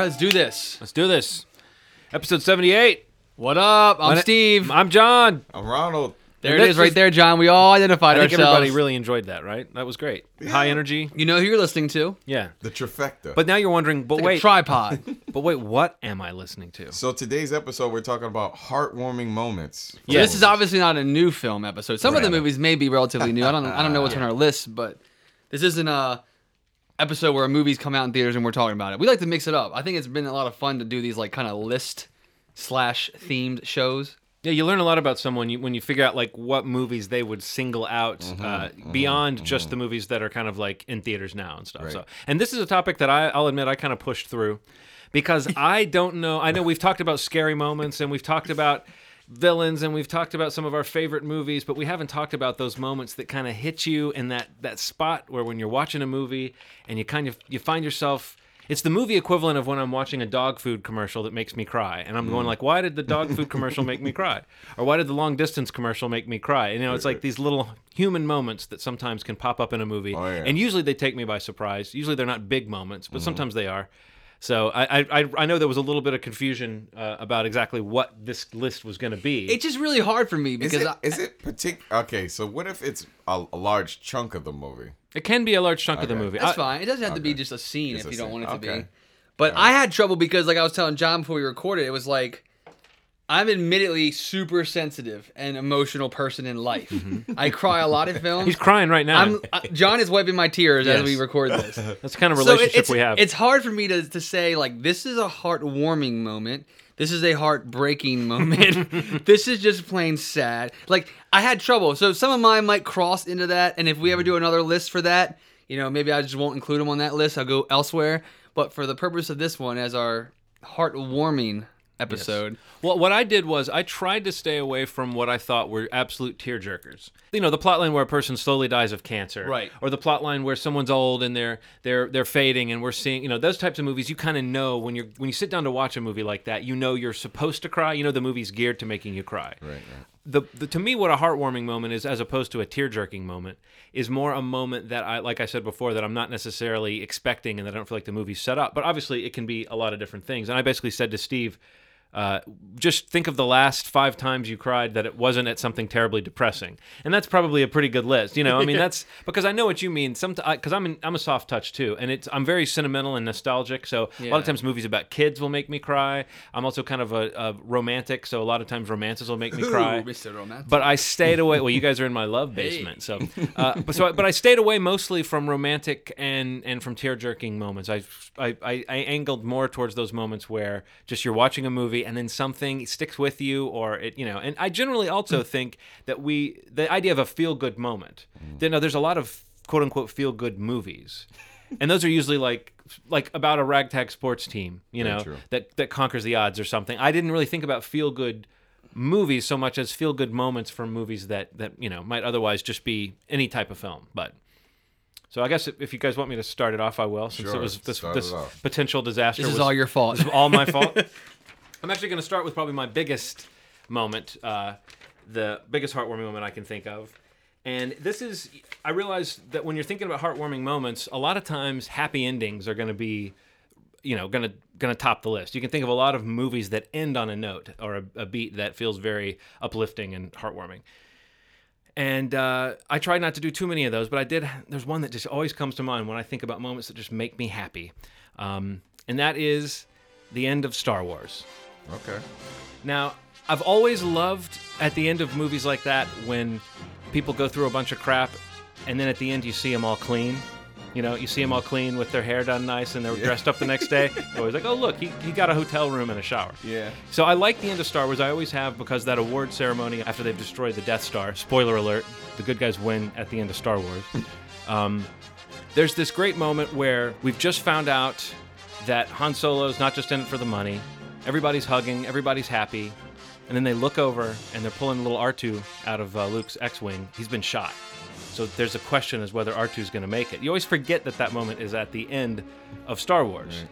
All right, let's do this. Let's do this. Episode 78. What up? I'm My na- Steve. I'm John. I'm Ronald. there and it this is, right is- there, John. We all identified I think ourselves. everybody really enjoyed that, right? That was great. High energy. you know who you're listening to? Yeah. The trifecta. But now you're wondering, but Like wait, a tripod. but wait, what am I listening to? so today's episode, we're talking about heartwarming moments. So Yeah. This is obviously not a new film episode. Some of the Right. movies may be relatively new. I don't. I don't know what's on our list, but this isn't a episode where movies come out in theaters and we're talking about it. We like to mix it up. I think it's been a lot of fun to do these like kind of list slash themed shows. Yeah, you learn a lot about someone you, when you figure out like what movies they would single out mm-hmm, uh, mm-hmm, beyond mm-hmm. just the movies that are kind of like in theaters now and stuff. Right. So, and this is a topic that I, I'll admit I kind of pushed through because I don't know. I know we've talked about scary moments and we've talked about villains and we've talked about some of our favorite movies, but we haven't talked about those moments that kind of hit you in that that spot where when you're watching a movie and you kind of you find yourself it's the movie equivalent of when I'm watching a dog food commercial that makes me cry, and I'm Mm. going like, "Why did the dog food commercial make me cry?" Or "Why did the long distance commercial make me cry?" And, you know, it's like these little human moments that sometimes can pop up in a movie, Oh, yeah. And usually they take me by surprise. Usually they're not big moments, but sometimes they are. So I, I I know there was a little bit of confusion uh, about exactly what this list was going to be. It's just really hard for me Is because it, I, is it partic- Okay, so what if it's a, a large chunk of the movie? it can be a large chunk of the movie. That's I- fine. It doesn't have to be just a scene Just if a you don't scene. want it to Okay. be. But I had trouble because, like I was telling John before we recorded, it was like I'm admittedly super sensitive and emotional person in life. I cry a lot in films. Mm-hmm. He's crying right now. I'm uh, John is wiping my tears as we record this. That's the kind of So relationship it's, we have. It's hard for me to, to say like this is a heartwarming moment. This is a heartbreaking moment. this is just plain sad. Like I had trouble. So some of mine might cross into that, and if we ever do another list for that, you know, maybe I just won't include them on that list. I'll go elsewhere. But for the purpose of this one, as our heartwarming episode, Well, what I did was I tried to stay away from what I thought were absolute tearjerkers. You know, the plotline where a person slowly dies of cancer, Right. Or the plotline where someone's old and they're they're they're fading, and we're seeing, you know, those types of movies. You kind of know when you're when you sit down to watch a movie like that, you know you're supposed to cry. You know the movie's geared to making you cry. Right, right. The, the to me, what a heartwarming moment is, as opposed to a tear jerking moment, is more a moment that I, like I said before, that I'm not necessarily expecting, and that I don't feel like the movie's set up. But obviously, it can be a lot of different things. And I basically said to Steve, uh, just think of the last five times you cried that it wasn't at something terribly depressing, and that's probably a pretty good list. You know, I mean, that's because I know what you mean. Some because I'm an, I'm a soft touch too, and it's I'm very sentimental and nostalgic. So a lot of times movies about kids will make me cry. I'm also kind of a, a romantic, so a lot of times romances will make me cry. Ooh, Mr. Romantic. But I stayed away. Well, you guys are in my love basement, so uh, but so I, but I stayed away mostly from romantic and and from tear jerking moments. I, I I I angled more towards those moments where just you're watching a movie and then something sticks with you, or it you know. And I generally also mm. think that we the idea of a feel good moment. Mm. You uh, know, there's a lot of quote unquote feel good movies, and those are usually like like about a ragtag sports team, you know, that that conquers the odds or something. I didn't really think about feel good movies so much as feel good moments from movies that that you know might otherwise just be any type of film. But so I guess if you guys want me to start it off, I will. Since it was this this potential disaster this is was all your fault. this is all my fault. I'm actually going to start with probably my biggest moment, uh, the biggest heartwarming moment I can think of. And this is, I realize that when you're thinking about heartwarming moments, a lot of times happy endings are going to be, you know, going to going to top the list. You can think of a lot of movies that end on a note or a, a beat that feels very uplifting and heartwarming. And uh, I tried not to do too many of those, but I did. There's one that just always comes to mind when I think about moments that just make me happy, um, and that is the end of Star Wars. Okay. Now, I've always loved at the end of movies like that when people go through a bunch of crap, and then at the end you see them all clean. You know, you see them all clean with their hair done nice and they're dressed up the next day. Always like, oh look, he, he got a hotel room and a shower. Yeah. So I like the end of Star Wars. I always have because that award ceremony after they've destroyed the Death Star. Spoiler alert: the good guys win at the end of Star Wars. um, there's this great moment where we've just found out that Han Solo's not just in it for the money. Everybody's hugging, everybody's happy, and then they look over and they're pulling little R2 out of uh, Luke's X-wing. He's been shot. So there's a question as whether R2 is going to make it. You always forget that that moment is at the end of Star Wars.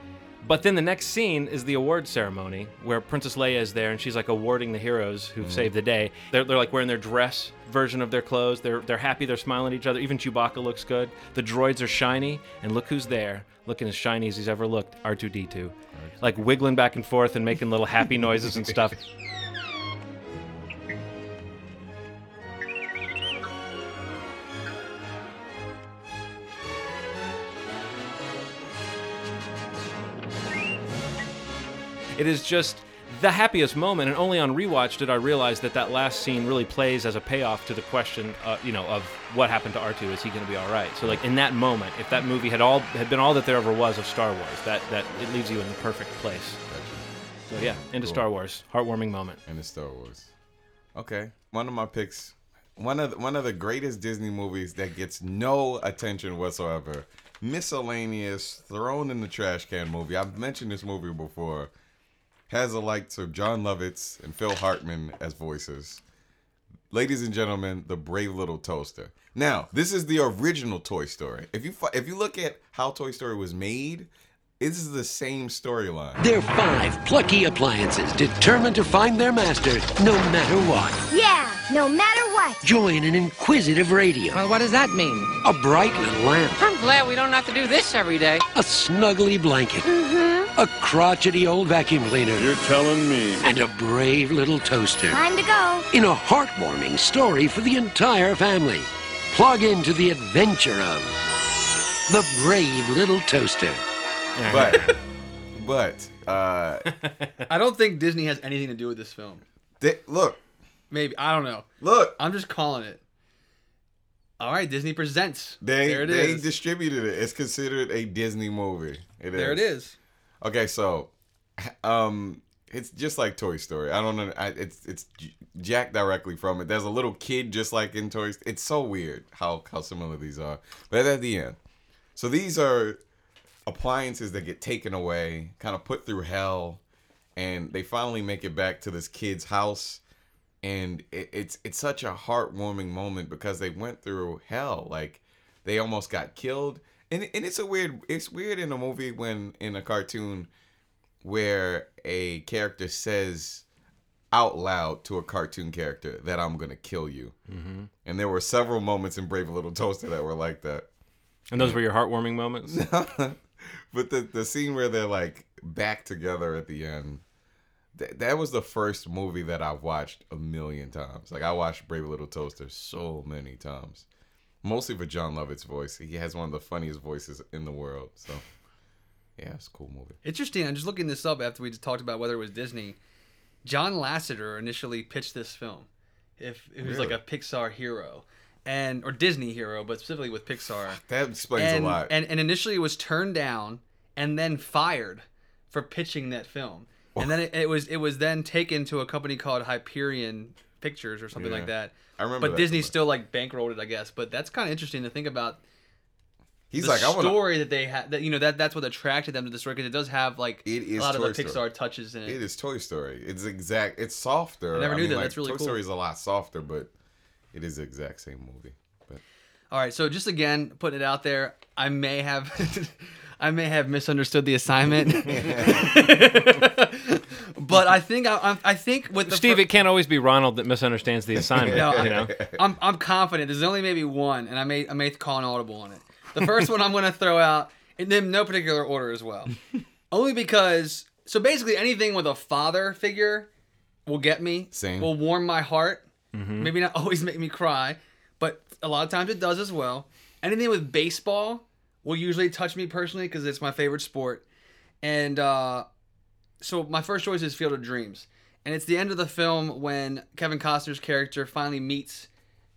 But then the next scene is the award ceremony where Princess Leia is there and she's like awarding the heroes who've saved the day. They're, they're like wearing their dress version of their clothes. They're they're happy. They're smiling at each other. Even Chewbacca looks good. The droids are shiny, and look who's there, looking as shiny as he's ever looked. R2D2, like wiggling back and forth and making little happy noises and stuff. It is just the happiest moment, and only on rewatch did I realize that that last scene really plays as a payoff to the question, uh, you know, of what happened to R2. Is he going to be all right? So, like in that moment, if that movie had all had been all that there ever was of Star Wars, that that it leaves you in the perfect place. So yeah, into Star Wars, heartwarming moment. It's Star Wars. Okay, one of my picks, one of the, one of the greatest Disney movies that gets no attention whatsoever. Miscellaneous, thrown in the trash can movie. I've mentioned this movie before. Has the likes of Jon Lovitz and Phil Hartman as voices. Ladies and gentlemen, the Brave Little Toaster. Now, this is the original Toy Story. If you if you look at how Toy Story was made, this is the same storyline. They're five plucky appliances determined to find their master no matter what. Yeah, no matter what. Join an inquisitive radio, Well, what does that mean? a bright little lamp, I'm glad we don't have to do this every day. a snuggly blanket, mm-hmm. A crotchety old vacuum cleaner, You're telling me. and a brave little toaster. Time to go. In a heartwarming story for the entire family. Plug into the adventure of The Brave Little Toaster. But but uh I don't think Disney has anything to do with this film. they, look, Maybe I don't know. look. I'm just calling it. All right, Disney presents. They there it they is. distributed it. It's considered a Disney movie. It there it is. Okay, so um it's just like Toy Story. I don't know. I, it's it's Jack directly from it. There's a little kid just like in Toy. Story. It's so weird how how similar these are. But at the end, so these are appliances that get taken away, kind of put through hell, and they finally make it back to this kid's house. And it, it's it's such a heartwarming moment because they went through hell. Like they almost got killed, and and it's a weird. It's weird in a movie when in a cartoon where a character says out loud to a cartoon character that I'm gonna kill you. Mm-hmm. And there were several moments in Brave Little Toaster that were like that. And those were your heartwarming moments. but the the scene where they're like back together at the end, th- that was the first movie that I've watched a million times. Like I watched Brave Little Toaster so many times, mostly for Jon Lovitz's voice. He has one of the funniest voices in the world. So yeah, it's a cool movie. Interesting. I'm just looking this up after we just talked about whether it was Disney. John Lasseter initially pitched this film. If it was like a Pixar hero, and or Disney hero, but specifically with Pixar. That explains and, a lot. And and initially it was turned down and then fired for pitching that film. And then it, it was it was then taken to a company called Hyperion Pictures or something like that. I remember But Disney still like bankrolled it, I guess. But that's kind of interesting to think about He's the like, I want to. story that they had. That you know that that's what attracted them to the story because it does have like It is a lot of Toy the Pixar Story. touches in it. It is Toy Story. It's exact. It's softer. I never knew mean, that. Like, That's really Toy cool. Story is a lot softer, but it is the exact same movie. But All right, so just again putting it out there, I may have, I may have misunderstood the assignment, but I think I, I'm- think with the Steve, fir- it can't always be Ronald that misunderstands the assignment. No, I- you know. I'm I'm confident. There's only maybe one, and I may I may call an audible on it. The first one I'm going to throw out in them no particular order as well, only because so basically anything with a father figure will get me, Same. will warm my heart. Maybe not always make me cry, but a lot of times it does as well. Anything with baseball will usually touch me personally because it's my favorite sport, and uh, so my first choice is Field of Dreams, and it's the end of the film when Kevin Costner's character finally meets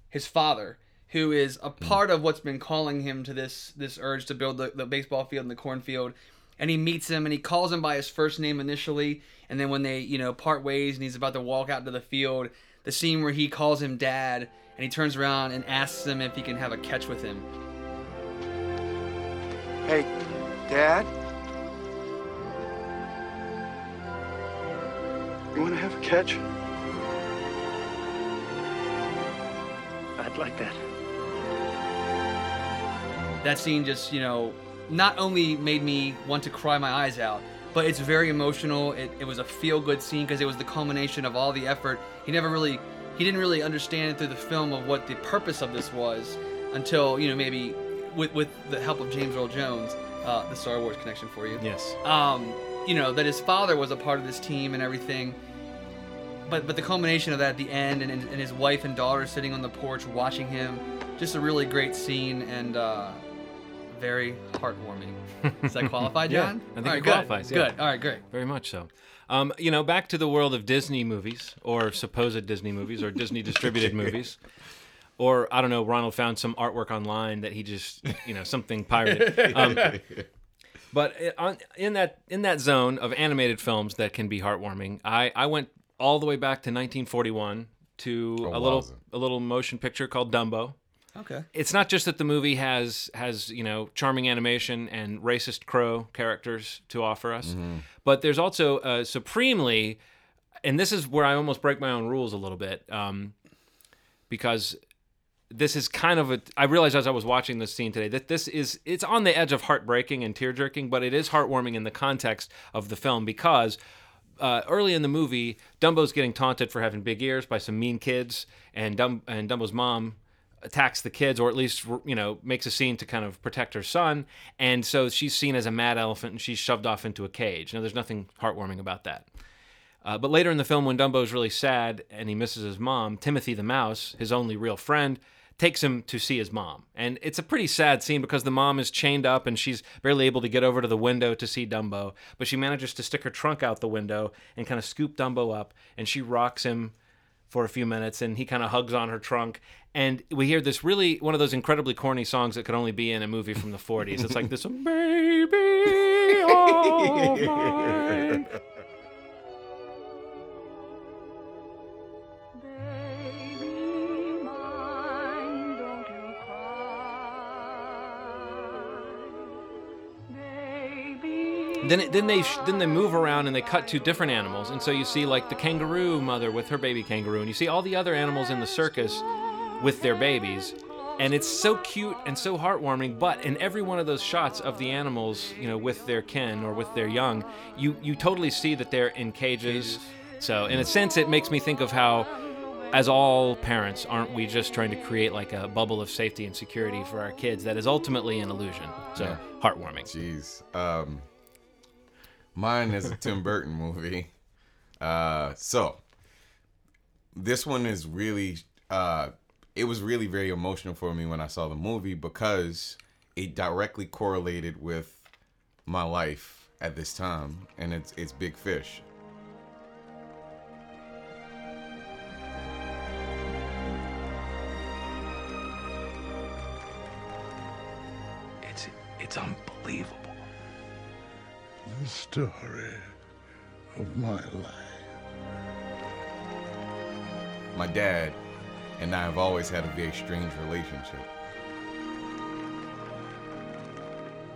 his father, who is a hmm. part of what's been calling him to this this urge to build the, the baseball field and the cornfield. And he meets him and he calls him by his first name initially, and then when they you know part ways and he's about to walk out to the field, the scene where he calls him dad and he turns around and asks him if he can have a catch with him. Hey, Dad? You want to have a catch? I'd like that. that scene just you know not only made me want to cry my eyes out but it's very emotional. It, it was a feel good scene because it was the culmination of all the effort. He never really, he didn't really understand through the film of what the purpose of this was until you know maybe with with the help of James Earl Jones, uh, the Star Wars connection for you. Yes. Um, you know that his father was a part of this team and everything. But but the culmination of that at the end and, and, and his wife and daughter sitting on the porch watching him, just a really great scene and uh, very heartwarming. Does that qualify, Yeah, John? I think All it right, good. qualifies, yeah. Good. All right, great. Very much so. Um, you know, back to the world of Disney movies, or supposed Disney movies, or Disney distributed movies, or I don't know. Ronald found some artwork online that he just, you know, something pirated. Um, but on, in that in that zone of animated films that can be heartwarming, I I went all the way back to 1941 to Oh, a little wowza. a little motion picture called Dumbo Okay. it's not just that the movie has has you know charming animation and racist crow characters to offer us, but there's also uh, supremely, and this is where I almost break my own rules a little bit, um, because this is kind of a. I realized as I was watching this scene today that this is it's on the edge of heartbreaking and tear jerking, but it is heartwarming in the context of the film because. Uh, early in the movie, Dumbo's getting taunted for having big ears by some mean kids, and Dum- and Dumbo's mom attacks the kids or at least you know makes a scene to kind of protect her son and so she's seen as a mad elephant and she's shoved off into a cage now there's nothing heartwarming about that uh, but later in the film when dumbo's really sad and he misses his mom timothy the mouse his only real friend takes him to see his mom. And it's a pretty sad scene because the mom is chained up and she's barely able to get over to the window to see dumbo but she manages to stick her trunk out the window and kind of scoop dumbo up and she rocks him for a few minutes and he kind of hugs on her trunk. And we hear this really one of those incredibly corny songs that could only be in a movie from the 40s it's like this baby oh of mine then it, then they sh- then they move around and they cut to different animals. And so you see like the kangaroo mother with her baby kangaroo and you see all the other animals in the circus with their babies. And it's so cute and so heartwarming but in every one of those shots of the animals you know with their kin or with their young you you totally see that they're in cages. So in a sense it makes me think of how as all parents aren't we just trying to create like a bubble of safety and security for our kids that is ultimately an illusion? So Yeah. heartwarming. Jeez. Um, mine is a Tim Burton movie. Uh, so this one is really, uh, it was really very emotional for me when I saw the movie because it directly correlated with my life at this time, and it's it's Big Fish. It's it's unbelievable. The story of my life. My dad and I have always had a very strange relationship.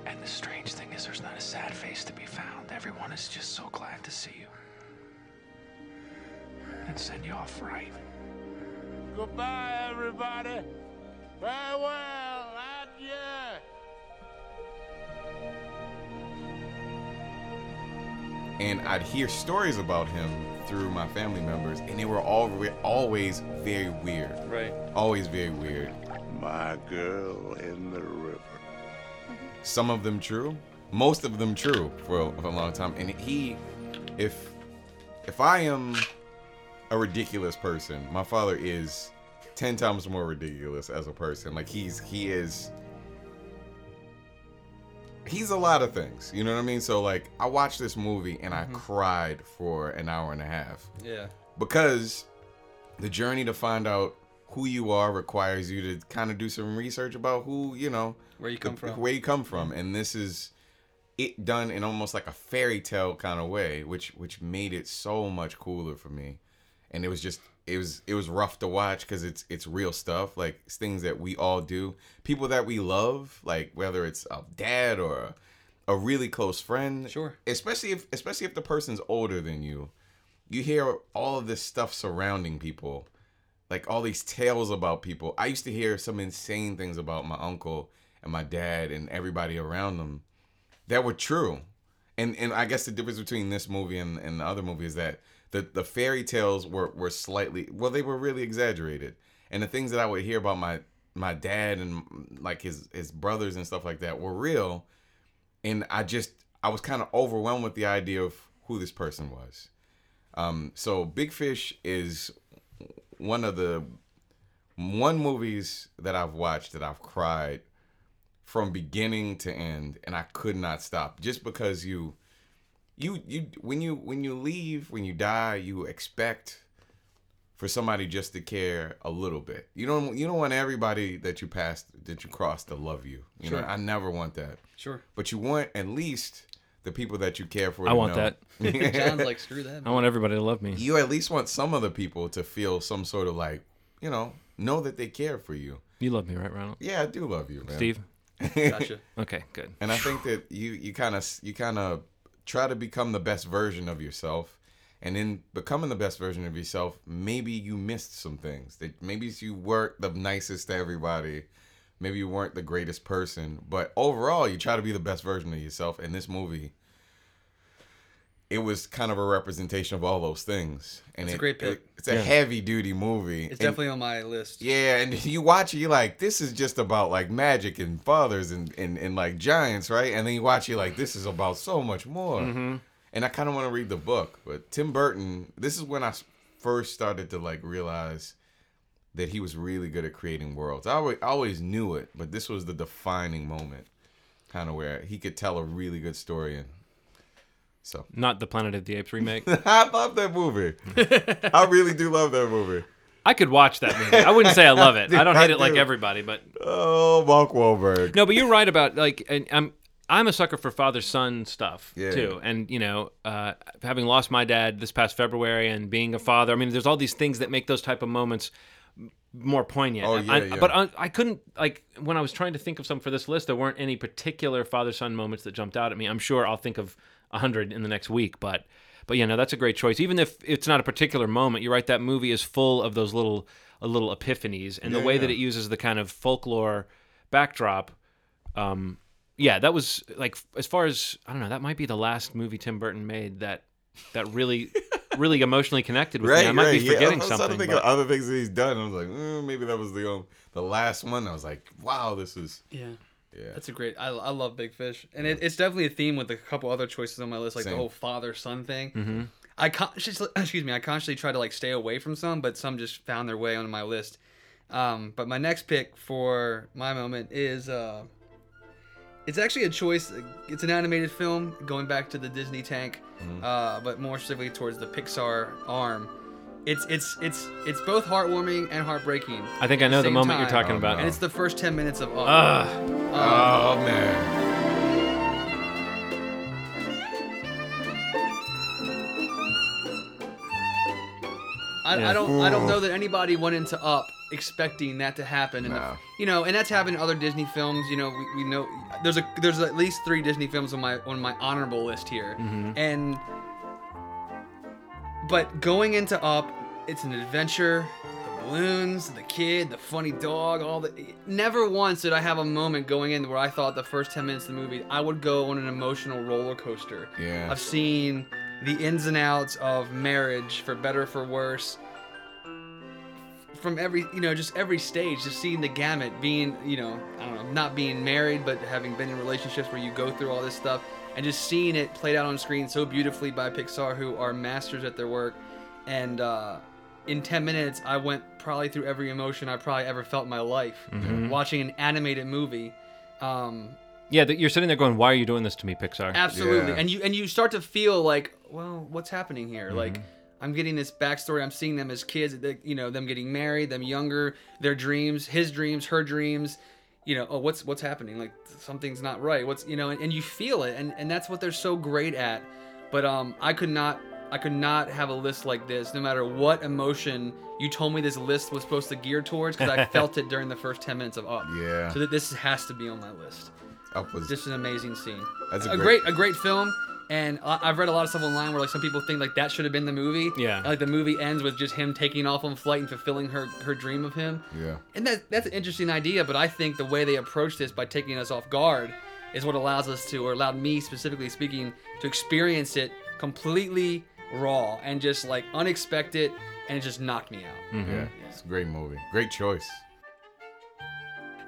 And the strange thing is, there's not a sad face to be found. Everyone is just so glad to see you. And send you off right. Goodbye, everybody. Farewell. Adieu. And I'd hear stories about him through my family members, and they were all always very weird. right Always very weird. My girl in the river. Mm-hmm. Some of them true, most of them true for a, for a long time. And he, if if I am a ridiculous person, my father is ten times more ridiculous as a person. Like he's he is. He's a lot of things, you know what I mean? So like I watched this movie and I mm-hmm. cried for an hour and a half Yeah. because the journey to find out who you are requires you to kind of do some research about who you know Where you come from. where you come from mm-hmm. and this is it done in almost like a fairy tale kind of way which which made it so much cooler for me and it was just it was it was rough to watch because it's it's real stuff like it's things that we all do. People that we love like whether it's a dad or a, a really close friend Sure. especially if especially if the person's older than you you hear all of this stuff surrounding people like all these tales about people. I used to hear some insane things about my uncle and my dad and everybody around them that were true. And and I guess the difference between this movie and, and the other movie is that the the fairy tales were were slightly well they were really exaggerated, and the things that I would hear about my my dad and like his his brothers and stuff like that were real, and I just I was kind of overwhelmed with the idea of who this person was. Um, so Big Fish is one of the one movies that I've watched that I've cried from beginning to end and I could not stop. Just because you you you when you when you leave when you die you expect for somebody just to care a little bit. You don't you don't want everybody that you passed that you crossed to love you. You know, I never want that. Sure. But you want at least the people that you care for. I to want know. that. John's like, screw that. I want everybody to love me. you at least want some of the people to feel some sort of like, you know, know that they care for you. You love me, right, Ronald? Yeah, I do love you, man. Steve? Gotcha. Okay, good. And I think that you you kind of you kind of try to become the best version of yourself, and in becoming the best version of yourself, maybe you missed some things. That maybe you weren't the nicest to everybody, maybe you weren't the greatest person, but overall, you try to be the best version of yourself. In this movie, it was kind of a representation of all those things. And It's a great pick. it- it's a Yeah. heavy duty movie. It's And- definitely on my list. yeah, and you watch it, you're like, this is just about like magic and fathers and, and, and like giants, right? And then you watch it like this is about so much more. Mm-hmm. And I kind of want to read the book, but Tim Burton, this is when I first started to like realize that he was really good at creating worlds. I always, I always knew it, but this was the defining moment, kind of where he could tell a really good story. And so Not the Planet of the Apes remake. I love that movie. I really do love that movie. I could watch that movie. I wouldn't say I love it. I don't hate it like everybody, but Oh, Mark Wahlberg. no. But you're right about like, and I'm I'm a sucker for father son stuff Yeah. too. And you know, uh, having lost my dad this past February and being a father, I mean, there's all these things that make those type of moments more poignant. Oh, I- yeah, yeah. But I, I couldn't like when I was trying to think of some for this list, there weren't any particular father son moments that jumped out at me. I'm sure I'll think of a hundred in the next week, but. But yeah, no, that's a great choice. Even if it's not a particular moment, you're right. That movie is full of those little, uh, little epiphanies, and the Yeah, way that it uses the kind of folklore backdrop. Um, yeah, that was like as far as I don't know. That might be the last movie Tim Burton made that that really, really emotionally connected with me. I might be yeah. forgetting I was trying something. think but- of other things that he's done. I was like, mm, maybe that was the um, the last one. I was like, wow, this is Yeah. Yeah. That's a great. I, I love Big Fish, and it, it's definitely a theme with a couple other choices on my list, like Same. the whole father son thing. Mm-hmm. I con- excuse me. I consciously try to like stay away from some, but some just found their way onto my list. Um, but my next pick for my moment is uh, it's actually a choice. It's an animated film going back to the Disney tank, Mm-hmm. uh, but more specifically towards the Pixar arm. It's it's it's it's both heartwarming and heartbreaking. I think I know the Same moment you're talking Oh, about. And it's the first ten minutes of Up. Ugh. Um, oh man. I, Yeah. I don't I don't know mm. that anybody went into Up expecting that to happen. And the- you know, and that's happened in other Disney films. You know, we, we know there's a there's at least three Disney films on my on my honorable list here, mm-hmm. and but going into Up, it's an adventure. The balloons, the kid, the funny dog, all the. Never once did I have a moment going in where I thought the first ten minutes of the movie I would go on an emotional roller coaster. Yeah. I've seen the ins and outs of marriage, for better or for worse. From every, you know, just every stage, just seeing the gamut, being, you know, I don't know, not being married, but having been in relationships where you go through all this stuff, and just seeing it played out on screen so beautifully by Pixar, who are masters at their work. And uh, in 10 minutes, I went probably through every emotion I probably ever felt in my life watching an animated movie. Um, Yeah, you're sitting there going, "Why are you doing this to me, Pixar?" Absolutely, Yeah. and you and you start to feel like, well, what's happening here? Mm-hmm. Like, I'm getting this backstory. I'm seeing them as kids. they- You know, them getting married, them younger, their dreams, his dreams, her dreams. You know, oh, what's what's happening? Like something's not right. What's you know, and, and you feel it, and and that's what they're so great at. But um, I could not. I could not have a list like this, no matter what emotion you told me this list was supposed to gear towards, because I felt it during the first ten minutes of Up. Yeah. So that this has to be on my list. Up was Just an amazing scene. That's a a great- great, a great film. And I- I've read a lot of stuff online where like some people think like that should have been the movie. Yeah. Like the movie ends with just him taking off on flight and fulfilling her her dream of him. yeah. And that that's an interesting idea, but I think the way they approach this by taking us off guard is what allows us to, or allowed me specifically speaking, to experience it completely raw and just like unexpected, and it just knocked me out. Yeah, it's a great movie. Great choice.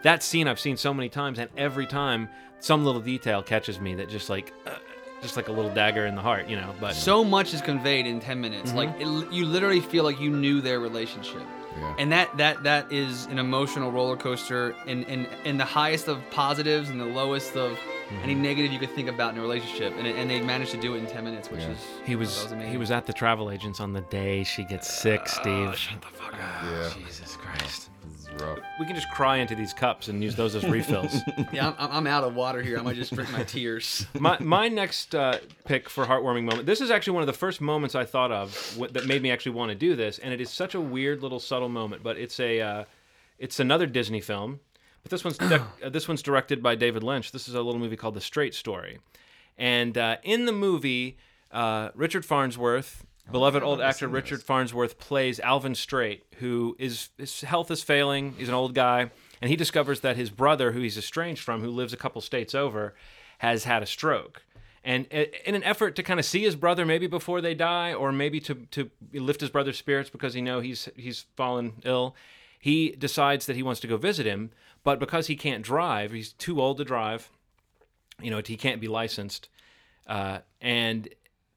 That scene I've seen so many times, and every time some little detail catches me that just like, uh, just like a little dagger in the heart, you know. But So much is conveyed in 10 minutes. Like mm-hmm. it, you literally feel like you knew their relationship. Yeah. And that that that is an emotional roller coaster in in, in the highest of positives and the lowest of any negative you could think about in a relationship. And, and they managed to do it in 10 minutes, which Yeah. is he that was, he was at the travel agents on the day she gets sick, Steve. shut the fuck up. Yeah. Jesus Christ. This is rough. We can just cry into these cups and use those as refills. Yeah, I'm, I'm out of water here. I might just drink my tears. my my next uh, pick for heartwarming moment. This is actually one of the first moments I thought of w- that made me actually want to do this, and it is such a weird little subtle moment. But it's a uh, it's another Disney film, but this one's dec- uh, this one's directed by David Lynch. This is a little movie called The Straight Story, and uh, in the movie, uh, Richard Farnsworth. Beloved old actor Richard Farnsworth plays Alvin Straight, who is his health is failing. He's an old guy, and he discovers that his brother, who he's estranged from, who lives a couple states over, has had a stroke. And in an effort to kind of see his brother maybe before they die, or maybe to, to lift his brother's spirits because he know he's he's fallen ill, he decides that he wants to go visit him. But because he can't drive, he's too old to drive. You know, he can't be licensed, uh, and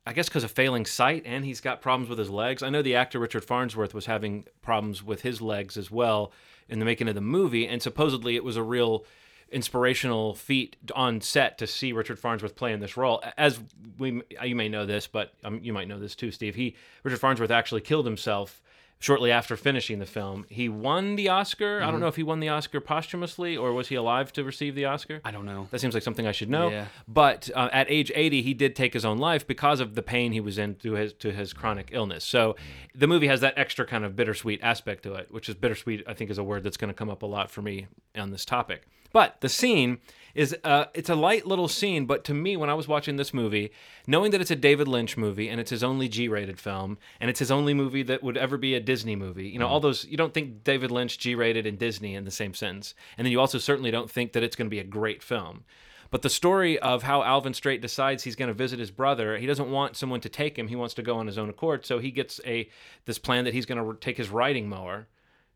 I guess because of failing sight, and he's got problems with his legs. I know the actor Richard Farnsworth was having problems with his legs as well in the making of the movie, and supposedly it was a real inspirational feat on set to see Richard Farnsworth play in this role. As we, you may know this, but um, you might know this too, Steve. He Richard Farnsworth actually killed himself shortly after finishing the film. He won the Oscar. I don't know if he won the Oscar posthumously or was he alive to receive the Oscar. I don't know. That seems like something I should know. Yeah. But uh, at age 80, he did take his own life because of the pain he was in to his to his chronic illness. So the movie has that extra kind of bittersweet aspect to it, which is bittersweet. I think is a word that's going to come up a lot for me on this topic. But the scene is uh, it's a light little scene, but to me, when I was watching this movie, knowing that it's a David Lynch movie and it's his only G-rated film and it's his only movie that would ever be a Disney movie, you know, all those you don't think David Lynch G-rated and Disney in the same sentence, and then you also certainly don't think that it's going to be a great film. But the story of how Alvin Straight decides he's going to visit his brother, he doesn't want someone to take him. He wants to go on his own accord. So he gets a this plan that he's going to take his riding mower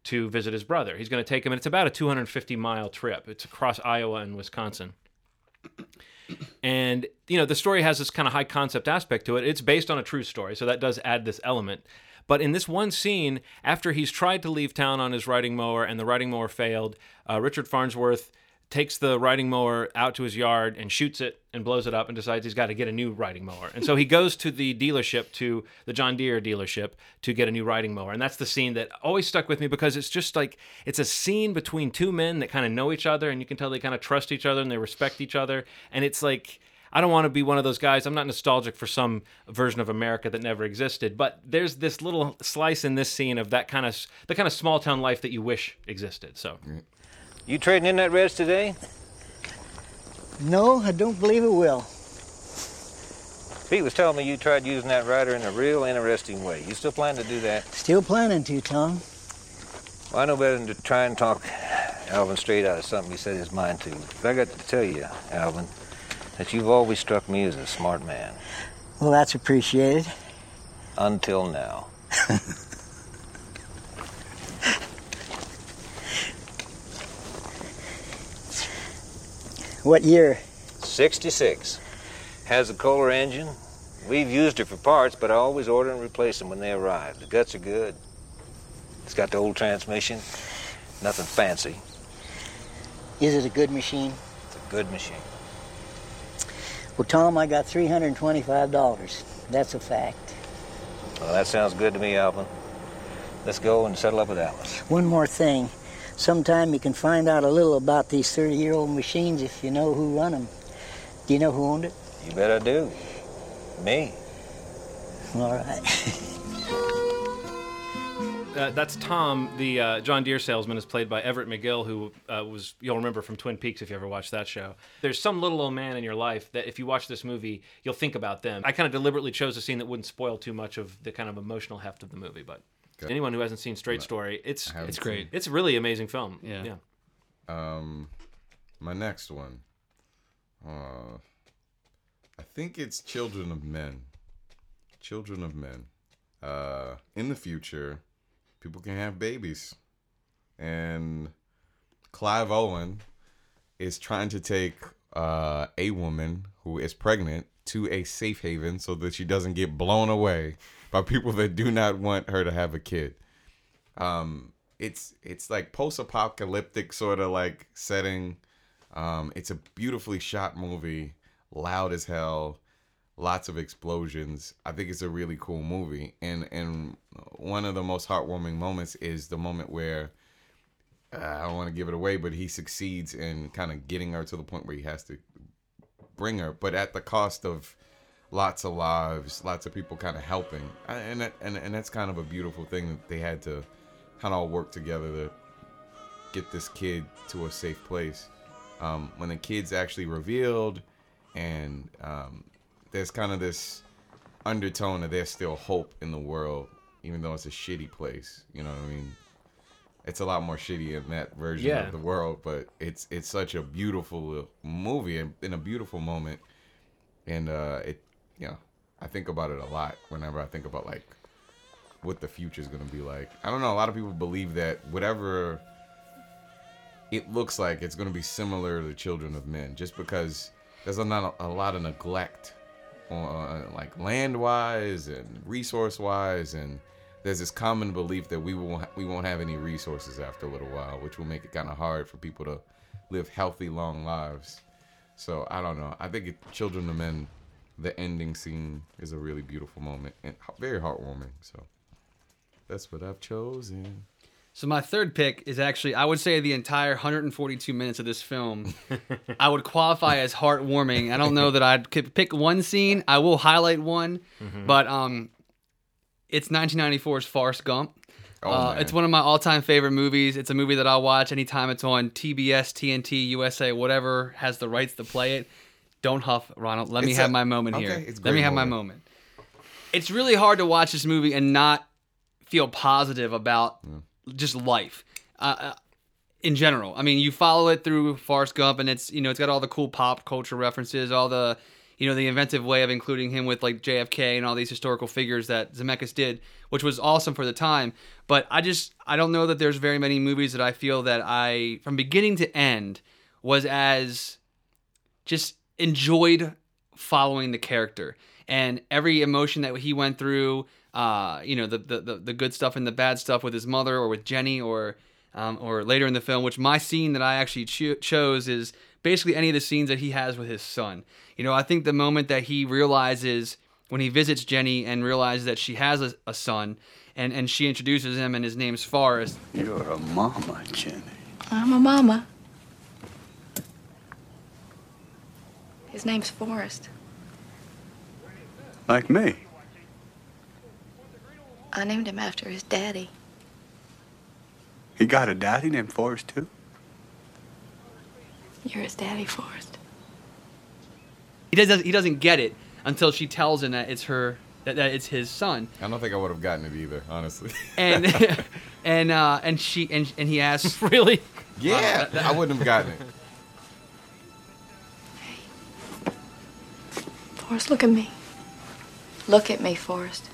to visit his brother. He's going to take him, and it's about a 250 mile trip. It's across Iowa and Wisconsin. And you know the story has this kind of high concept aspect to it. It's based on a true story, so that does add this element. But in this one scene, after he's tried to leave town on his riding mower and the riding mower failed, uh, Richard Farnsworth takes the riding mower out to his yard and shoots it and blows it up and decides he's got to get a new riding mower. And so he goes to the dealership, to the John Deere dealership, to get a new riding mower. And that's the scene that always stuck with me because it's just like it's a scene between two men that kind of know each other and you can tell they kind of trust each other and they respect each other. And it's like I don't want to be one of those guys. I'm not nostalgic for some version of America that never existed, but there's this little slice in this scene of that kind of the kind of small town life that you wish existed. So You trading in that res today? No, I don't believe it will. Pete was telling me you tried using that rider in a real interesting way. You still plan to do that? Still planning to, Tom. Well, I know better than to try and talk Alvin straight out of something he set his mind to. But I got to tell you, Alvin, that you've always struck me as a smart man. Well, that's appreciated. Until now. What year? 66. Has a Kohler engine. We've used it for parts, but I always order and replace them when they arrive. The guts are good. It's got the old transmission. Nothing fancy. Is it a good machine? It's a good machine. Well, Tom, I got $325. That's a fact. Well, that sounds good to me, Alvin. Let's go and settle up with Alice. One more thing. Sometime you can find out a little about these 30 year old machines if you know who run them. Do you know who owned it? You bet I do. Me. All right. uh, that's Tom, the uh, John Deere salesman, is played by Everett McGill, who uh, was you'll remember from Twin Peaks if you ever watched that show. There's some little old man in your life that if you watch this movie, you'll think about them. I kind of deliberately chose a scene that wouldn't spoil too much of the kind of emotional heft of the movie, but. Okay. Anyone who hasn't seen Straight Story, it's haven't it's seen great. It's a really amazing film. Yeah. yeah. Um, my next one. Uh, I think it's Children of Men. Children of Men. Uh, in the future, people can have babies, and Clive Owen is trying to take uh, a woman who is pregnant to a safe haven so that she doesn't get blown away by people that do not want her to have a kid. Um, it's it's like post-apocalyptic sort of like setting. Um, it's a beautifully shot movie, loud as hell, lots of explosions. I think it's a really cool movie, and and one of the most heartwarming moments is the moment where uh, I don't want to give it away, but he succeeds in kind of getting her to the point where he has to bring her, but at the cost of lots of lives, lots of people kind of helping, and that, and and that's kind of a beautiful thing that they had to kind of all work together to get this kid to a safe place. Um, when the kid's actually revealed, and um, there's kind of this undertone that there's still hope in the world, even though it's a shitty place. You know what I mean? It's a lot more shitty in that version Yeah. of the world, but it's it's such a beautiful movie and in a beautiful moment, and uh, it you know I think about it a lot whenever I think about like what the future is gonna be like. I don't know. A lot of people believe that whatever it looks like, it's gonna be similar to Children of Men, just because there's a not a, lot of neglect, on, uh, like land wise and resource wise, and there's this common belief that we won't we won't have any resources after a little while, which will make it kind of hard for people to live healthy, long lives. So I don't know. I think it, Children of Men, the ending scene is a really beautiful moment and very heartwarming. So that's what I've chosen. So my third pick is actually I would say the entire 142 minutes of this film I would qualify as heartwarming. I don't know that I'd could pick one scene. I will highlight one, Mhm. but um, it's 1994's Forrest Gump. Oh, uh, it's one of my all-time favorite movies. It's a movie that I'll watch anytime it's on TBS, TNT, USA, whatever has the rights to play it. Don't huff, Ronald. Let me It's have a- my moment okay, here. it's Let me great have my moment. moment. It's really hard to watch this movie and not feel positive about just life uh, uh, in general. I mean, you follow it through Forrest Gump, and it's you know it's got all the cool pop culture references, all the you know the inventive way of including him with like JFK and all these historical figures that Zemeckis did, which was awesome for the time. But I just I don't know that there's very many movies that I feel that I from beginning to end was as just enjoyed following the character and every emotion that he went through uh, you know the, the the the good stuff and the bad stuff with his mother or with Jenny or um, or later in the film which my scene that I actually cho- chose is basically any of the scenes that he has with his son you know I think the moment that he realizes when he visits Jenny and realizes that she has a, a son and and she introduces him and his name's Forrest You're a mama, Jenny. I'm a mama. His name's Forrest. Like me. I named him after his daddy. He got a daddy named Forrest, too? You're his daddy, Forrest. he does he doesn't get it until she tells him that it's her that, that it's his son I don't think I would have gotten it either, honestly. and and uh and she and and he asks really yeah, I wouldn't have gotten it. Forrest, look at me. Look at me, Forrest.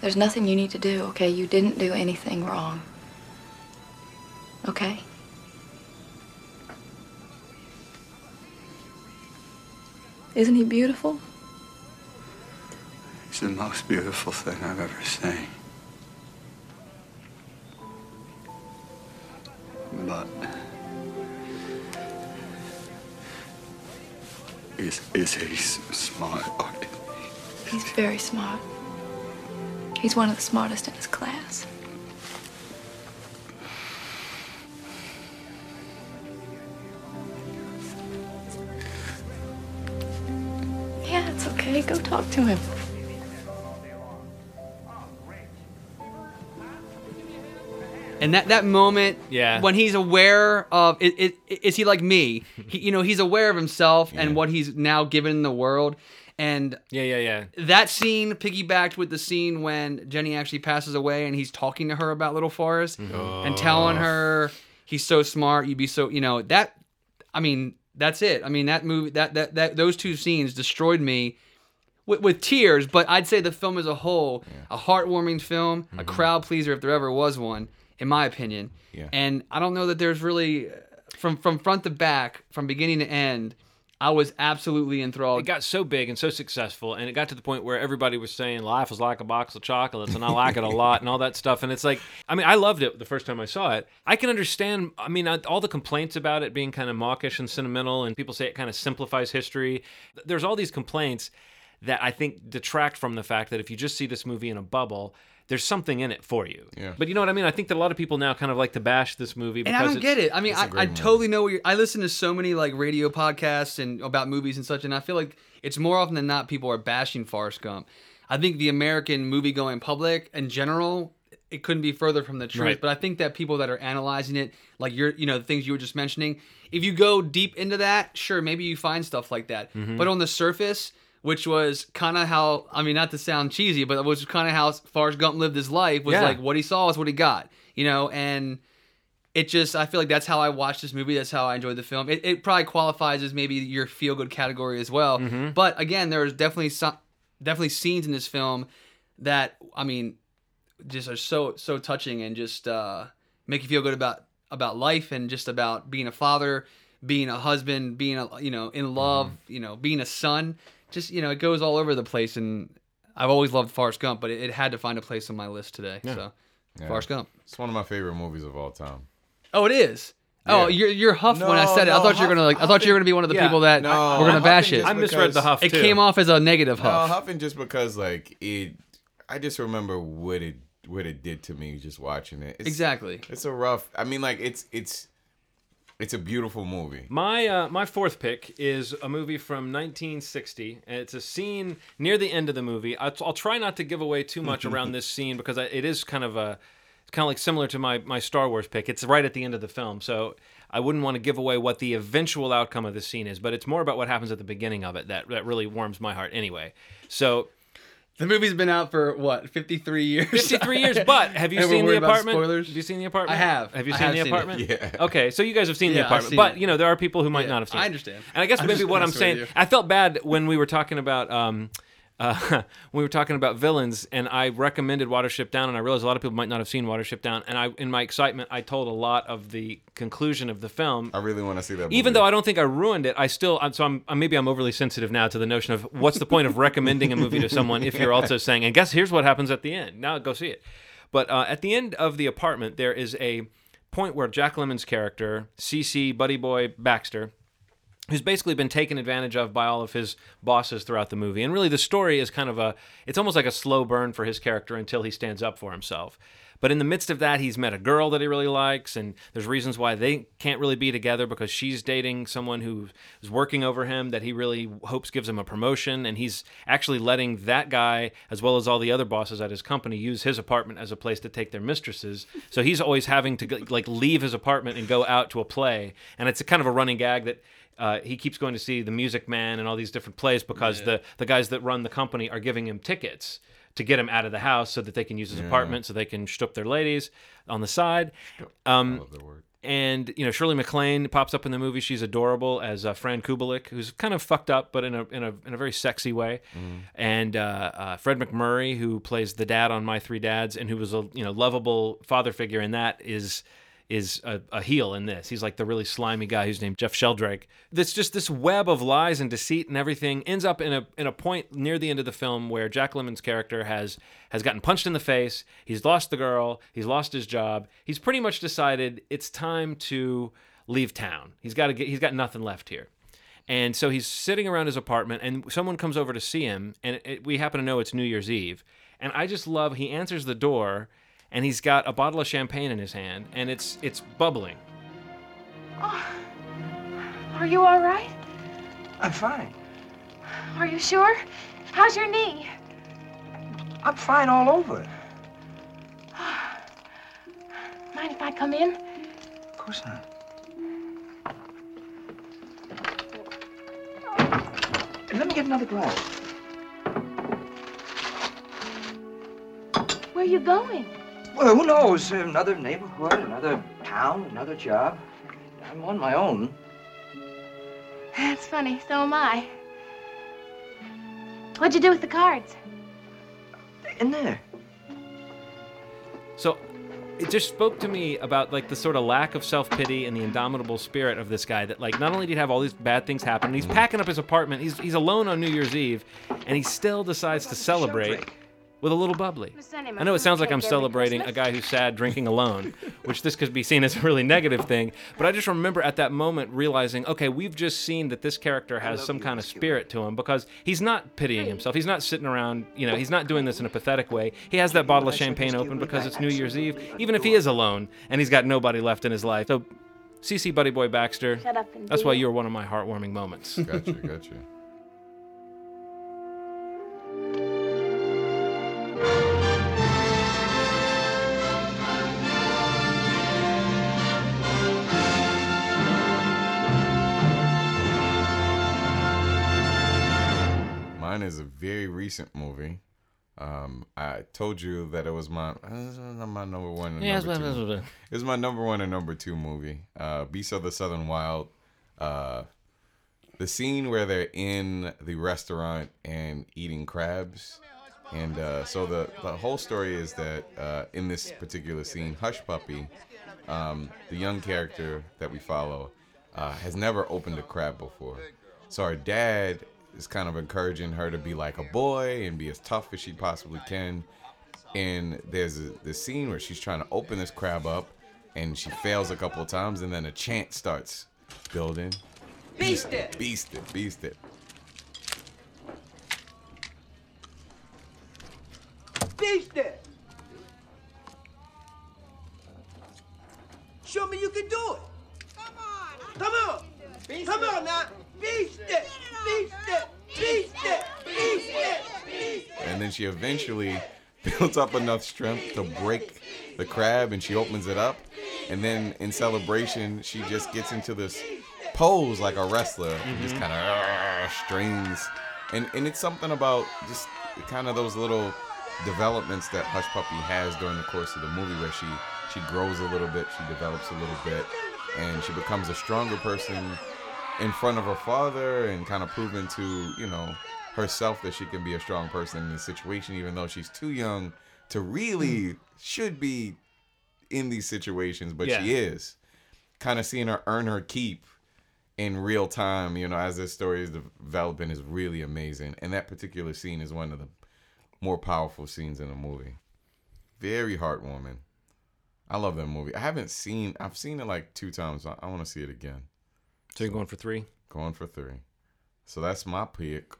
There's nothing you need to do, okay? You didn't do anything wrong. Okay? Isn't he beautiful? He's the most beautiful thing I've ever seen. But is is he smart? He's very smart. He's one of the smartest in his class. Yeah, it's okay. Go talk to him. And that that moment Yeah. when he's aware of it, it, is he like me? He, you know he's aware of himself and what he's now given the world. And yeah yeah yeah. that scene piggybacked with the scene when jenny actually passes away and he's talking to her about little forrest mm-hmm. and telling oh. her he's so smart you'd be so you know that I mean, that's it. I mean, that movie, that that, that those two scenes destroyed me with, with tears. But I'd say the film as a whole, a heartwarming film, a mm-hmm. crowd pleaser if there ever was one, in my opinion. Yeah. And I don't know that there's really from from front to back, from beginning to end. I was absolutely enthralled. It got so big and so successful, and it got to the point where everybody was saying life is like a box of chocolates, and I like it a lot, and all that stuff. And it's like, I mean, I loved it the first time I saw it. I can understand. I mean, all the complaints about it being kind of mawkish and sentimental, and people say it kind of simplifies history. There's all these complaints that I think detract from the fact that if you just see this movie in a bubble. There's something in it for you. Yeah. But you know what I mean? I think that a lot of people now kind of like to bash this movie And I don't it's, get it. I mean, it's a I, great I totally know what you're. I listen to so many like radio podcasts and about movies and such, and I feel like it's more often than not people are bashing Forrest Gump. I think the American movie going public in general, it couldn't be further from the truth. Right. But I think that people that are analyzing it, like you're, you know, the things you were just mentioning, if you go deep into that, sure, maybe you find stuff like that. Mm-hmm. But on the surface. Which was kind of how I mean, not to sound cheesy, but it was kind of how Forrest Gump lived his life. Was Yeah. like what he saw is what he got, you know. And it just I feel like that's how I watched this movie. That's how I enjoyed the film. It, it probably qualifies as maybe your feel good category as well. Mm-hmm. But again, there's definitely some definitely scenes in this film that I mean just are so so touching and just uh, make you feel good about about life and just about being a father, being a husband, being a you know in love, Mm-hmm. you know being a son. Just you know it goes all over the place and. I've always loved Forrest Gump, but it, it had to find a place on my list today. So, Yeah. Forrest Gump. It's one of my favorite movies of all time. Oh, it is. Oh, you're you're huffed when I No, said it. I no, thought you were gonna like. I thought you were gonna be one of the Yeah. people that No, were gonna I'm bash it. I misread the because- huff It too. came off as a negative No, huff. huffing just because like it. I just remember what it what it did to me just watching it. It's, Exactly. It's a rough. I mean, like it's it's it's a beautiful movie. My uh, my fourth pick is a movie from 1960, and it's a scene near the end of the movie. I'll, I'll try not to give away too much around this scene because I, it is kind of a it's kind of like similar to my my Star Wars pick. It's right at the end of the film, so I wouldn't want to give away what the eventual outcome of the scene is. But it's more about what happens at the beginning of it that that really warms my heart anyway. So The movie's been out for what, 53 years? 53 years. But have you And we're seen the worried about apartment? spoilers? Have you seen the apartment? I have. Have you seen have the seen it. apartment? Yeah. Okay, so you guys have seen the Yeah, I've apartment, seen but it. you know there are people who might Yeah, not have seen. I it. understand. And I guess I'm maybe what I'm saying. I felt bad when we were talking about. Um, uh, we were talking about villains, and I recommended Watership Down, and I realized a lot of people might not have seen Watership Down, and I, in my excitement, I told a lot of the conclusion of the film. I really want to see that. Even though I don't think I ruined it, I still I'm, so I'm, I'm maybe I'm overly sensitive now to the notion of what's the point of recommending a movie to someone if you're also saying and guess here's what happens at the end. Now go see it. But uh, at the end of the apartment, there is a point where Jack Lemmon's character, CC Buddy Boy Baxter, who's basically been taken advantage of by all of his bosses throughout the movie. And really, the story is kind of a, it's almost like a slow burn for his character until he stands up for himself. But in the midst of that, he's met a girl that he really likes, and there's reasons why they can't really be together because she's dating someone who is working over him that he really hopes gives him a promotion, and he's actually letting that guy, as well as all the other bosses at his company, use his apartment as a place to take their mistresses. So he's always having to like leave his apartment and go out to a play, and it's a kind of a running gag that uh, he keeps going to see the Music Man and all these different plays because the the guys that run the company are giving him tickets to get him out of the house so that they can use his Yeah. apartment so they can shtup their ladies on the side. Um, love the word. and you know Shirley MacLaine pops up in the movie. She's adorable as uh, Fran Kubelik, who's kind of fucked up, but in a in a in a very sexy way. And uh, uh, Fred MacMurray, who plays the dad on My Three Dads, and who was a you know lovable father figure in that, is is a, a heel in this. He's like the really slimy guy who's named Jeff Sheldrake. That's just this web of lies and deceit and everything ends up in a in a point near the end of the film where Jack Lemmon's character has has gotten punched in the face. He's lost the girl. He's lost his job. He's pretty much decided it's time to leave town. He's got to get. He's got nothing left here. And so he's sitting around his apartment, and someone comes over to see him, and it, we happen to know it's New Year's Eve. And I just love. He answers the door, and he's got a bottle of champagne in his hand, and it's it's bubbling. Oh, are you all right? I'm fine. Are you sure? How's your knee? I'm fine all over. Mind if I come in? Of course not. Let me get another glass. Where are you going? Well, who knows? Another neighborhood, another town, another job. I'm on my own. That's funny. So am I. What'd you do with the cards? In there. So it just spoke to me about like the sort of lack of self-pity and the indomitable spirit of this guy that like not only did he have all these bad things happen, he's packing up his apartment, he's he's alone on New Year's Eve, and he still decides to celebrate with a little bubbly. I know it sounds like I'm celebrating a guy who's sad drinking alone, which this could be seen as a really negative thing, but I just remember at that moment realizing, okay, we've just seen that this character has some kind of spirit to him because he's not pitying himself. He's not sitting around, you know, he's not doing this in a pathetic way. He has that bottle of champagne open because it's New Year's Eve, even if he is alone and he's got nobody left in his life. So, CC Buddy Boy Baxter, Shut up and that's why you're one of my heartwarming moments. Gotcha, gotcha. Recent movie. Um, I told you that it was my uh, my number one. And Yeah, number two. It was my number one and number two movie. Uh, Beasts of the Southern Wild. Uh, the scene where they're in the restaurant and eating crabs. And uh, so the, the whole story is that uh, in this particular scene, Hushpuppy, um, the young character that we follow, uh, has never opened a crab before. So our dad is kind of encouraging her to be like a boy and be as tough as she possibly can. And there's a, this scene where she's trying to open this crab up and she fails a couple of times, and then a chant starts building. Beast it! Beast it, beast it. Beast it! Show me you can do it. Come on. Come on. Come on now. Beast it. Beast it. Beast it. Beast it. Beast it. And then she eventually builds up enough strength to break the crab and she opens it up. And then in celebration, she just gets into this pose like a wrestler and just mm-hmm. kind of ah, strains. And, and it's something about just kind of those little developments that Hushpuppy has during the course of the movie where she, she grows a little bit, she develops a little bit, and she becomes a stronger person in front of her father and kind of proving to, you know, herself that she can be a strong person in this situation, even though she's too young to really mm. should be in these situations, but she is. Kind of seeing her earn her keep in real time, you know, as this story is developing is really amazing. And that particular scene is one of the more powerful scenes in the movie. Very heartwarming. I love that movie. I haven't seen I've seen it like two times. I, I want to see it again. So you're going for three? Going for three. So that's my pick.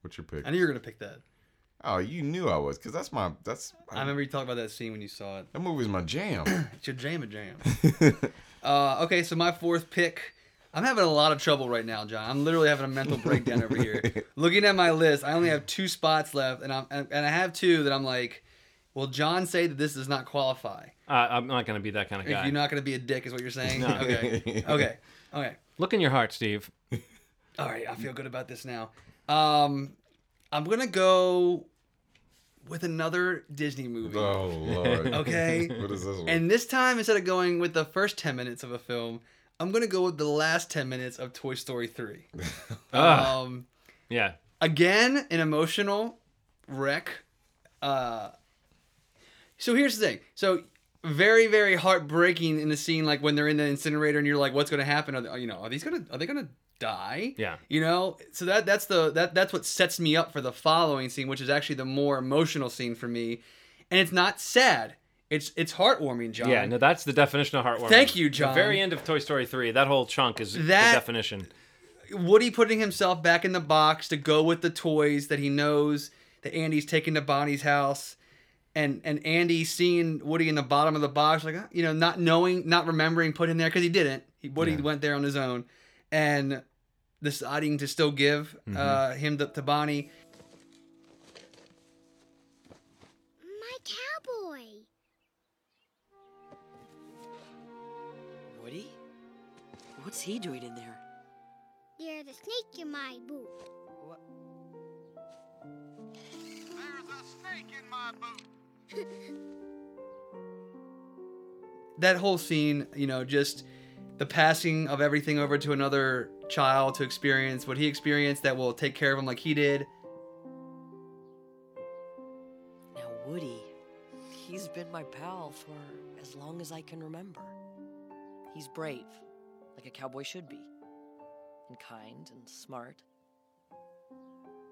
What's your pick? I knew you were gonna pick that. Oh, you knew I was, cause that's my that's. I remember you talking about that scene when you saw it. That movie's my jam. it's your jam a jam. uh, okay, so my fourth pick. I'm having a lot of trouble right now, John. I'm literally having a mental breakdown over here. Looking at my list, I only have two spots left, and I'm and, and I have two that I'm like, will John say that this does not qualify? Uh, I'm not going to be that kind of guy. If you're not going to be a dick, is what you're saying? No. Okay. Okay. Okay. Look in your heart, Steve. All right, I feel good about this now. Um, I'm gonna go with another Disney movie. Oh, Lord. okay. What is this one? And this time, instead of going with the first ten minutes of a film, I'm gonna go with the last ten minutes of Toy Story three. Ah. um, yeah. Again, an emotional wreck. Uh, so here's the thing. So very, very heartbreaking in the scene, like when they're in the incinerator, and you're like, "What's gonna happen? Are they, you know, are these gonna are they gonna die?" Yeah. You know, so that that's the that that's what sets me up for the following scene, which is actually the more emotional scene for me, and it's not sad. It's it's heartwarming, John. Yeah, no, that's the definition of heartwarming. Thank you, John. The very end of Toy Story 3, that whole chunk is That- the definition. Woody putting himself back in the box to go with the toys that he knows that Andy's taking to Bonnie's house, and and Andy seeing Woody in the bottom of the box, like uh, you know, not knowing, not remembering, put him there because he didn't. He, Woody Yeah. went there on his own, and deciding to still give Mm-hmm. uh, him to, to Bonnie. My cowboy. Woody? What's he doing in there? There's a snake in my boot. that whole scene, you know, just the passing of everything over to another child to experience what he experienced that will take care of him like he did. Now, Woody, he's been my pal for as long as I can remember. He's brave, like a cowboy should be, and kind and smart.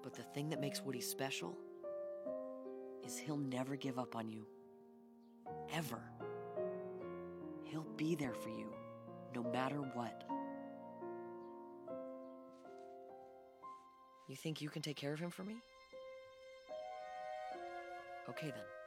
But the thing that makes Woody special is he'll never give up on you. Ever. He'll be there for you, no matter what. You think you can take care of him for me? Okay then.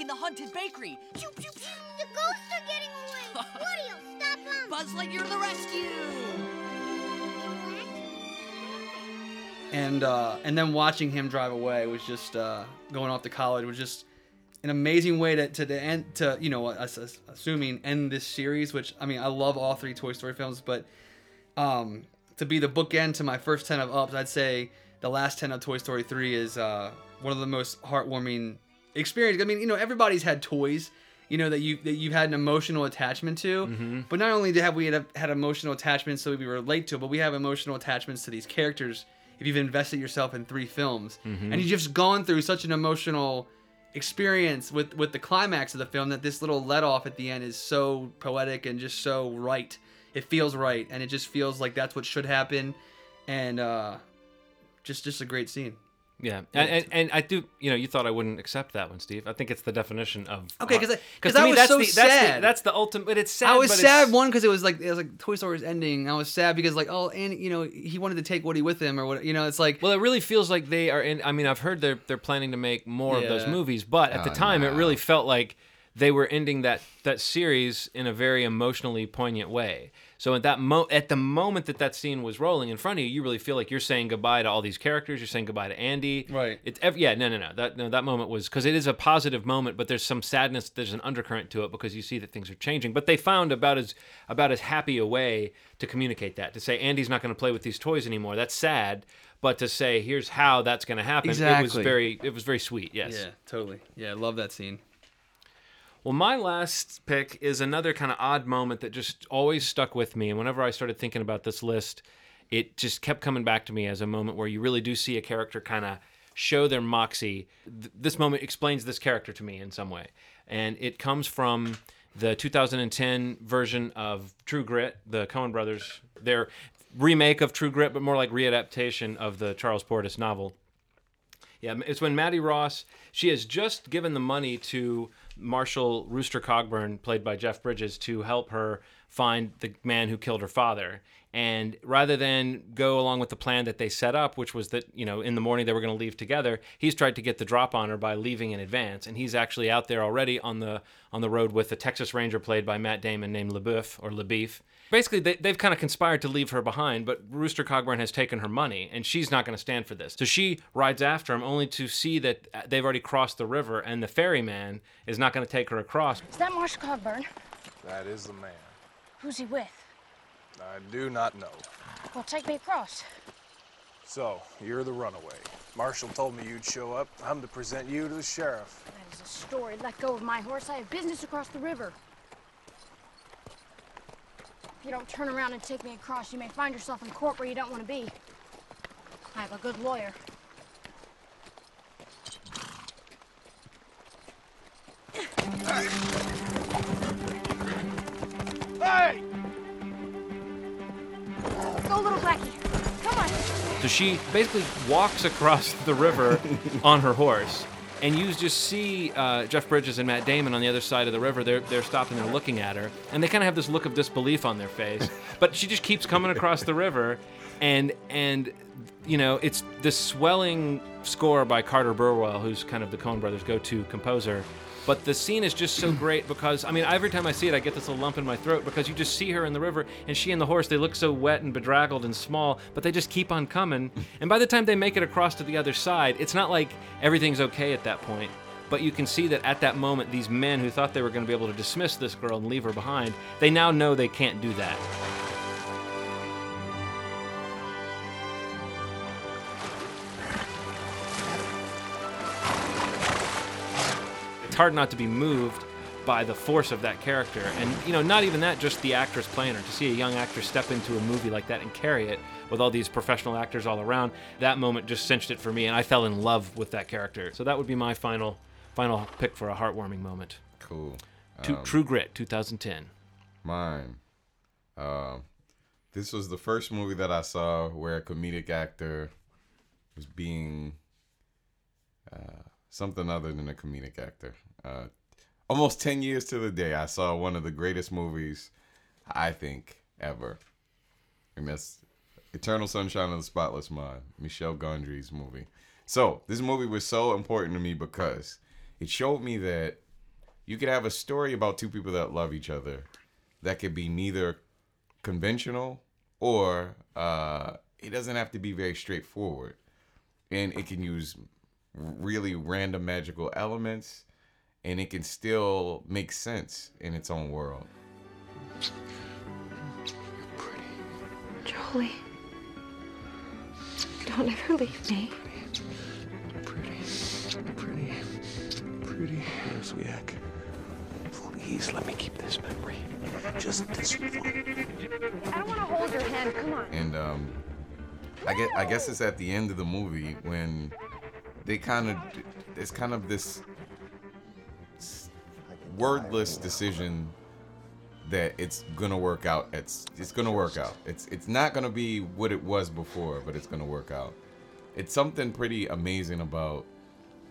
Attacking the haunted bakery! Pew, pew, pew. The ghosts are getting away. Woody'll stop them. Buzz Lightyear the rescue! and uh, and then watching him drive away was just uh, going off to college was just an amazing way to to, to end to you know us, us- assuming end this series. Which I mean, I love all three Toy Story films, but um, to be the bookend to my first ten of ups, I'd say the last ten of Toy Story three is uh, one of the most heartwarming experience. I mean, you know, everybody's had toys. You know that you that you've had an emotional attachment to, Mhm. but not only have we had, had emotional attachments so we relate to, it, but we have emotional attachments to these characters. If you've invested yourself in three films, Mhm. and you've just gone through such an emotional experience with with the climax of the film that this little let off at the end is so poetic and just so right. It feels right, and it just feels like that's what should happen, and uh, just just a great scene. Yeah, and, and and I do. You know, you thought I wouldn't accept that one, Steve. I think it's the definition of Okay, 'cause 'cause because to I me was that's so the, that's the sad. that's the ultimate. But it's sad. I was but sad it's- one because it was like it was like Toy Story's ending. I was sad because like oh and you know he wanted to take Woody with him or what you know it's like Well, it really feels like they are in. I mean, I've heard they're they're planning to make more of those movies, but at the Oh, time, it really felt like they were ending that that series in a very emotionally poignant way. So at that mo at the moment that that scene was rolling in front of you, you really feel like you're saying goodbye to all these characters. You're saying goodbye to Andy. Right. It's ev- yeah, no, no, no. That no, that moment was because it is a positive moment, but there's some sadness. There's an undercurrent to it because you see that things are changing. But they found about as about as happy a way to communicate that to say Andy's not going to play with these toys anymore. That's sad, but to say here's how that's going to happen. exactly. It was very it was very sweet. Yes. yeah totally yeah I love that scene. Well, my last pick is another kind of odd moment that just always stuck with me. And whenever I started thinking about this list, it just kept coming back to me as a moment where you really do see a character kind of show their moxie. Th- This moment explains this character to me in some way. And it comes from the 2010 version of True Grit, the Coen brothers, their remake of True Grit, but more like readaptation of the Charles Portis novel. Yeah, it's when Mattie Ross, she has just given the money to Marshal Rooster Cogburn, played by Jeff Bridges, to help her find the man who killed her father. And rather than go along with the plan that they set up, which was that, you know, in the morning they were going to leave together, he's tried to get the drop on her by leaving in advance. And he's actually out there already on the on the road with a Texas Ranger played by Matt Damon named LaBoeuf or LeBeef. Basically, they, they've kind of conspired to leave her behind, but Rooster Cogburn has taken her money, and she's not going to stand for this. So she rides after him, only to see that uh, they've already crossed the river, and the ferryman is not going to take her across. Is that Marshal Cogburn? That is the man. Who's he with? I do not know. Well, take me across. So, you're the runaway. Marshal told me you'd show up. I'm to present you to the sheriff. That is a story. Let go of my horse. I have business across the river. If you don't turn around and take me across, you may find yourself in court where you don't want to be. I have a good lawyer. Hey! Go, little Blackie. Come on. So she basically walks across the river on her horse. And you just see uh, Jeff Bridges and Matt Damon on the other side of the river. They're, they're stopping, they're looking at her. And they kind of have this look of disbelief on their face. But she just keeps coming across the river. And, and you know, it's this swelling score by Carter Burwell, who's kind of the Coen brothers' go to composer. But the scene is just so great because I mean every time I see it I get this little lump in my throat because you just see her in the river and she and the horse they look so wet and bedraggled and small but they just keep on coming. And by the time they make it across to the other side it's not like everything's okay at that point. But you can see that at that moment these men who thought they were going to be able to dismiss this girl and leave her behind they now know they can't do that hard not to be moved by the force of that character. And you know, not even that, just the actress playing her. To see a young actor step into a movie like that and carry it with all these professional actors all around, that moment just cinched it for me, and I fell in love with that character. So that would be my final final pick for a heartwarming moment. Cool. Um, True Grit, 2010. Mine. Um, this was the first movie that I saw where a comedic actor was being uh, something other than a comedic actor. Uh, almost 10 years to the day, I saw one of the greatest movies, I think, ever. And that's Eternal Sunshine of the Spotless Mind, Michel Gondry's movie. So, this movie was so important to me because it showed me that you could have a story about two people that love each other that could be neither conventional or uh, it doesn't have to be very straightforward. And it can use really random magical elements and it can still make sense in its own world. Pretty Jolie. Don't ever leave me. Pretty. Pretty. pretty. Roswiak. Please let me keep this memory. Just this one. I don't want to hold your hand. Come on. And um, I guess I guess it's at the end of the movie when they kind of it's kind of this s- wordless decision that it's gonna work out. It's it's gonna work out. It's it's not gonna be what it was before, but it's gonna work out. It's something pretty amazing about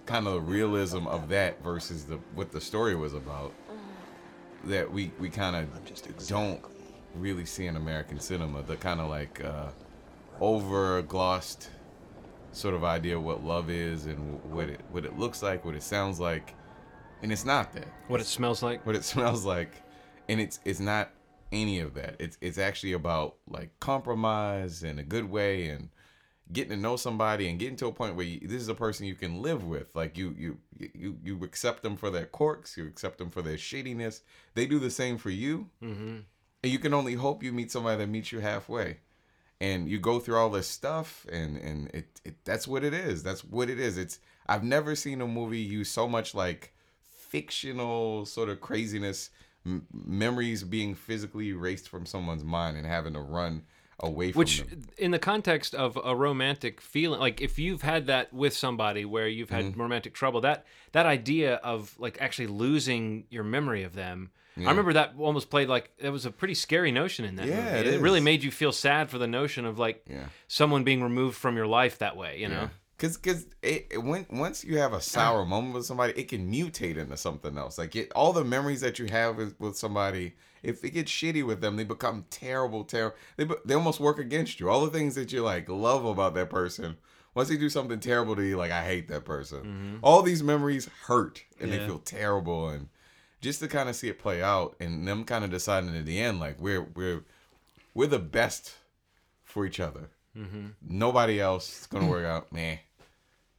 kind of the realism of that versus the what the story was about that we we kind of don't really see in American cinema. The kind of like uh, over glossed sort of idea of what love is and what it what it looks like, what it sounds like, and it's not that. What it smells like. What it smells like, and it's it's not any of that. It's it's actually about like compromise in a good way and getting to know somebody and getting to a point where you, this is a person you can live with. Like you you you you accept them for their quirks, you accept them for their shadiness. They do the same for you. Mm-hmm. And you can only hope you meet somebody that meets you halfway. And you go through all this stuff and and it, it that's what it is. That's what it is. It's I've never seen a movie use so much like fictional sort of craziness, m- memories being physically erased from someone's mind and having to run away from Which, them. in the context of a romantic feeling, like if you've had that with somebody where you've had Mm-hmm. romantic trouble, that that idea of like actually losing your memory of them. Yeah. I remember that almost played like it was a pretty scary notion in that Yeah, movie. it really made you feel sad for the notion of like Yeah. someone being removed from your life that way. You know, Cause, cause it, it when once you have a sour moment with somebody, it can mutate into something else. Like it, all the memories that you have with, with somebody, if it gets shitty with them, they become terrible, terrible. They they almost work against you. All the things that you like love about that person, once they do something terrible to you, like I hate that person. All these memories hurt and they feel terrible. And just to kind of see it play out, and them kind of deciding at the end, like we're we're we're the best for each other. Mhm. Nobody else is gonna work out, man.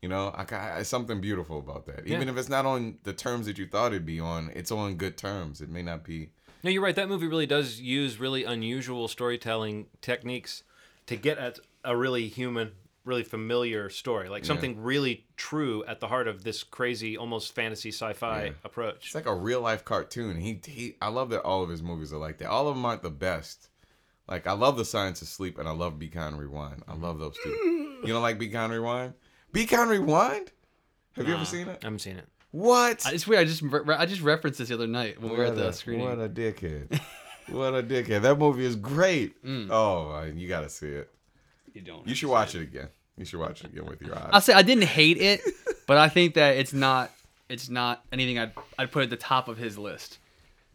You know, I, it's something beautiful about that. Even Yeah. if it's not on the terms that you thought it'd be on, it's on good terms. It may not be. No, you're right. That movie really does use really unusual storytelling techniques to get at a really human, really familiar story, like Yeah. something really true at the heart of this crazy, almost fantasy sci-fi Yeah. approach. It's like a real life cartoon. He, he, I love that all of his movies are like that. All of them aren't the best. Like I love The Science of Sleep and I love Be Kind Rewind. I love those two. You don't like Be Kind Rewind? Be Kind Rewind? Have you ever seen it? I haven't seen it. What? I- It's weird. I just re- I just referenced this the other night when we were at What the a- screening. What a dickhead. what a dickhead. That movie is great. Oh, uh, you got to see it. You don't. You should watch it again. You should watch it again with your eyes. I'll say I didn't hate it, but I think that it's not it's not anything I'd I'd put at the top of his list.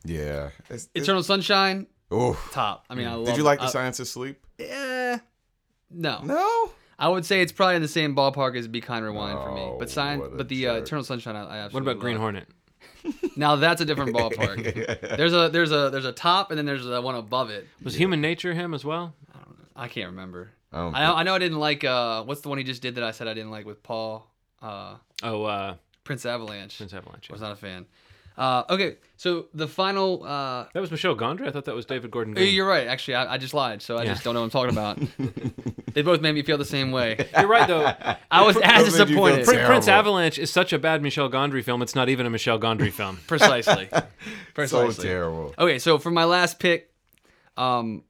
Yeah. It's, Eternal Sunshine, Oh. top. I mean, I love. Did you like The I- Science of Sleep? Yeah. No. No. I would say it's probably in the same ballpark as Be Kind Rewind for me. Oh, But science, what a but the uh, jerk. Eternal Sunshine, I, I What about Green love. Hornet? Now that's a different ballpark. there's a there's a there's a top and then there's the one above it. Was Human Nature him as well? I can't remember. I don't remember. I know, I know I didn't like uh what's the one he just did that I said I didn't like with Paul uh Oh, uh, Prince Avalanche. Prince Avalanche. I was not a fan. Uh, okay, so the final. Uh, That was Michel Gondry. I thought that was David Gordon. Oh, You're right. Actually, I, I just lied, so I Yeah. just don't know what I'm talking about. They both made me feel the same way. You're right though. I was as Those made you feel disappointed. Prince Terrible. Avalanche is such a bad Michel Gondry film. It's not even a Michel Gondry film. Precisely. So terrible. Okay, so for my last pick, um,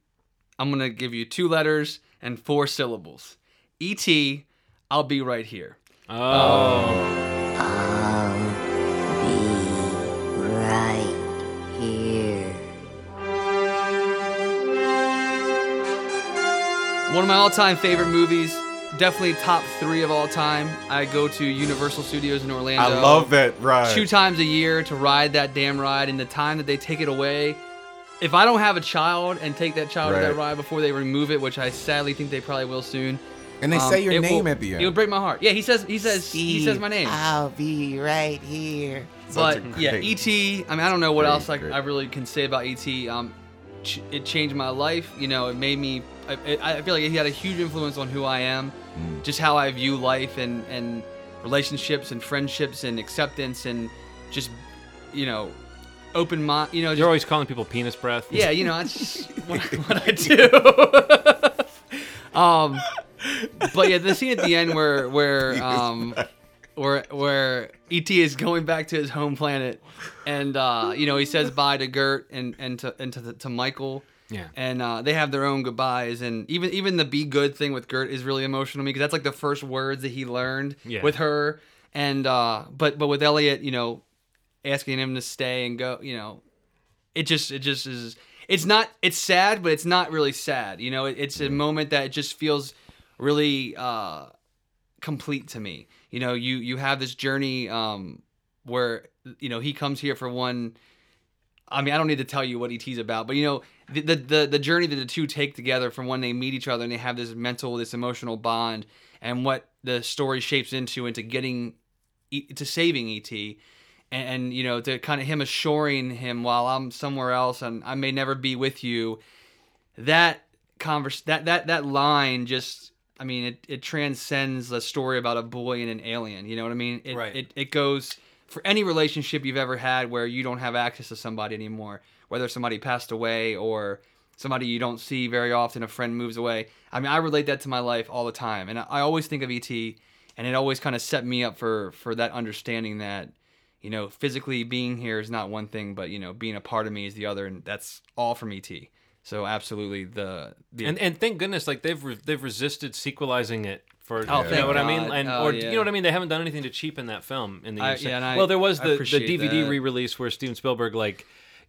I'm gonna give you two letters and four syllables. E.T. I'll be right here. Oh. Right of my all-time favorite movies, definitely top three of all time. I go to Universal Studios in Orlando. I love that ride. Two times a year to ride that damn ride, and the time that they take it away. If I don't have a child and take that child to that ride before they remove it, which I sadly think they probably will soon. And they um, say your name will- at the end. It would break my heart. Yeah, he says he says he says my name. I'll be right here. But yeah, ET. I mean, I don't know what Great, else I, great. I really can say about ET. Um, ch- it changed my life. You know, it made me. I, I feel like he had a huge influence on who I am, Mm. just how I view life and and relationships and friendships and acceptance and just you know open mind. You know, just, You're always calling people penis breath. yeah, you know, that's just what, what I do. um, but yeah, the scene at the end where where um where where ET is going back to his home planet, and uh, you know he says bye to Gert and and to and to, the, to Michael. Yeah. And uh, they have their own goodbyes, and even even the be good thing with Gert is really emotional to me because that's like the first words that he learned Yeah. with her, and uh, but but with Elliott, you know, asking him to stay and go, you know, it just it just is it's not it's sad but it's not really sad you know it, it's a moment that just feels really uh complete to me you know you you have this journey um where you know he comes here for one I mean, I don't need to tell you what ET's about, but you know, the, the the the journey that the two take together from when they meet each other and they have this mental, this emotional bond, and what the story shapes into into getting to saving ET, and, and you know, to kind of him assuring him while I'm somewhere else and I may never be with you. That converse that that that line just. I mean, it, it transcends the story about a boy and an alien. You know what I mean? It, Right. It, it goes for any relationship you've ever had where you don't have access to somebody anymore, whether somebody passed away or somebody you don't see very often, a friend moves away. I mean, I relate that to my life all the time, and I, I always think of ET, and it always kind of set me up for for that understanding that you know physically being here is not one thing, but you know being a part of me is the other, and that's all from ET. So absolutely the the And and thank goodness, like they've re- they've resisted sequelizing it for Oh, you know what I mean, and Oh, or yeah. you know what I mean. They haven't done anything to cheapen that film in the I- years. yeah, I- well, there was the the DVD that. re-release where Steven Spielberg like.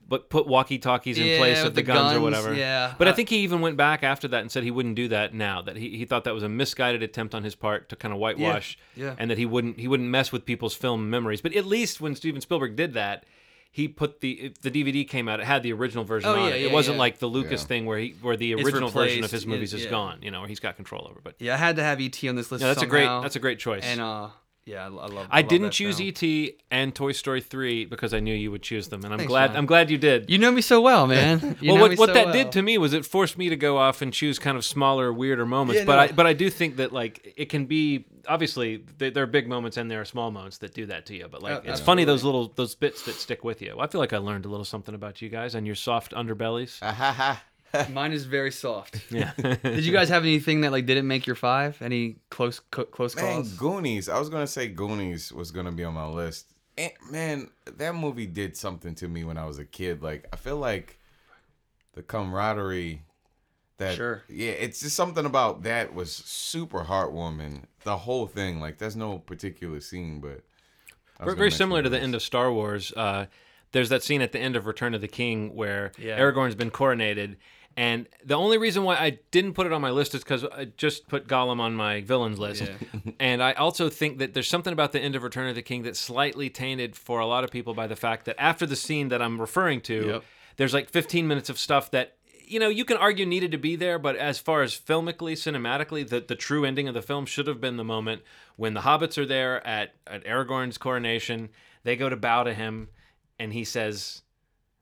But put walkie talkies in Yeah, place of the, the guns, or whatever. yeah. But I Uh, think he even went back after that and said he wouldn't do that now. That he, he thought that was a misguided attempt on his part to kind of whitewash, yeah. and that he wouldn't he wouldn't mess with people's film memories. But at least when Steven Spielberg did that, he put the the DVD came out. It had the original version Oh, on yeah, it. yeah, It wasn't yeah. like the Lucas Yeah. thing where he where the original version of his movies yeah, is yeah. gone. You know, where he's got control over. But yeah, I had to have ET on this list. No, that's a great- that's a great choice. And uh, yeah, I, I love. I love didn't that choose film. ET and Toy Story 3 because I knew you would choose them, and I'm Thanks, glad. man. I'm glad you did. You know me so well, man. Well, what, what so that well. did to me was it forced me to go off and choose kind of smaller, weirder moments. Yeah, but no. I but I do think that like it can be obviously there are big moments and there are small moments that do that to you. But like Oh, it's funny those little those bits that stick with you. I feel like I learned a little something about you guys and your soft underbellies. Ah, Mine is very soft. Yeah. Did you guys have anything that like didn't make your five? Any close co- close Man, calls? Goonies. I was gonna say Goonies was gonna be on my list. And man, that movie did something to me when I was a kid. Like I feel like the camaraderie that Sure. yeah, it's just something about that was super heartwarming. The whole thing, like there's no particular scene, but I Very, very similar to the end of Star Wars. Uh, there's that scene at the end of Return of the King where Yeah. Aragorn's been coronated, and the only reason why I didn't put it on my list is because I just put Gollum on my villains list, and I also think that there's something about the end of Return of the King that's slightly tainted for a lot of people by the fact that after the scene that I'm referring to, Yep. there's like 15 minutes of stuff that. You know, you can argue needed to be there, but as far as filmically, cinematically, the, the true ending of the film should have been the moment when the hobbits are there at, at Aragorn's coronation. They go to bow to him, and he says,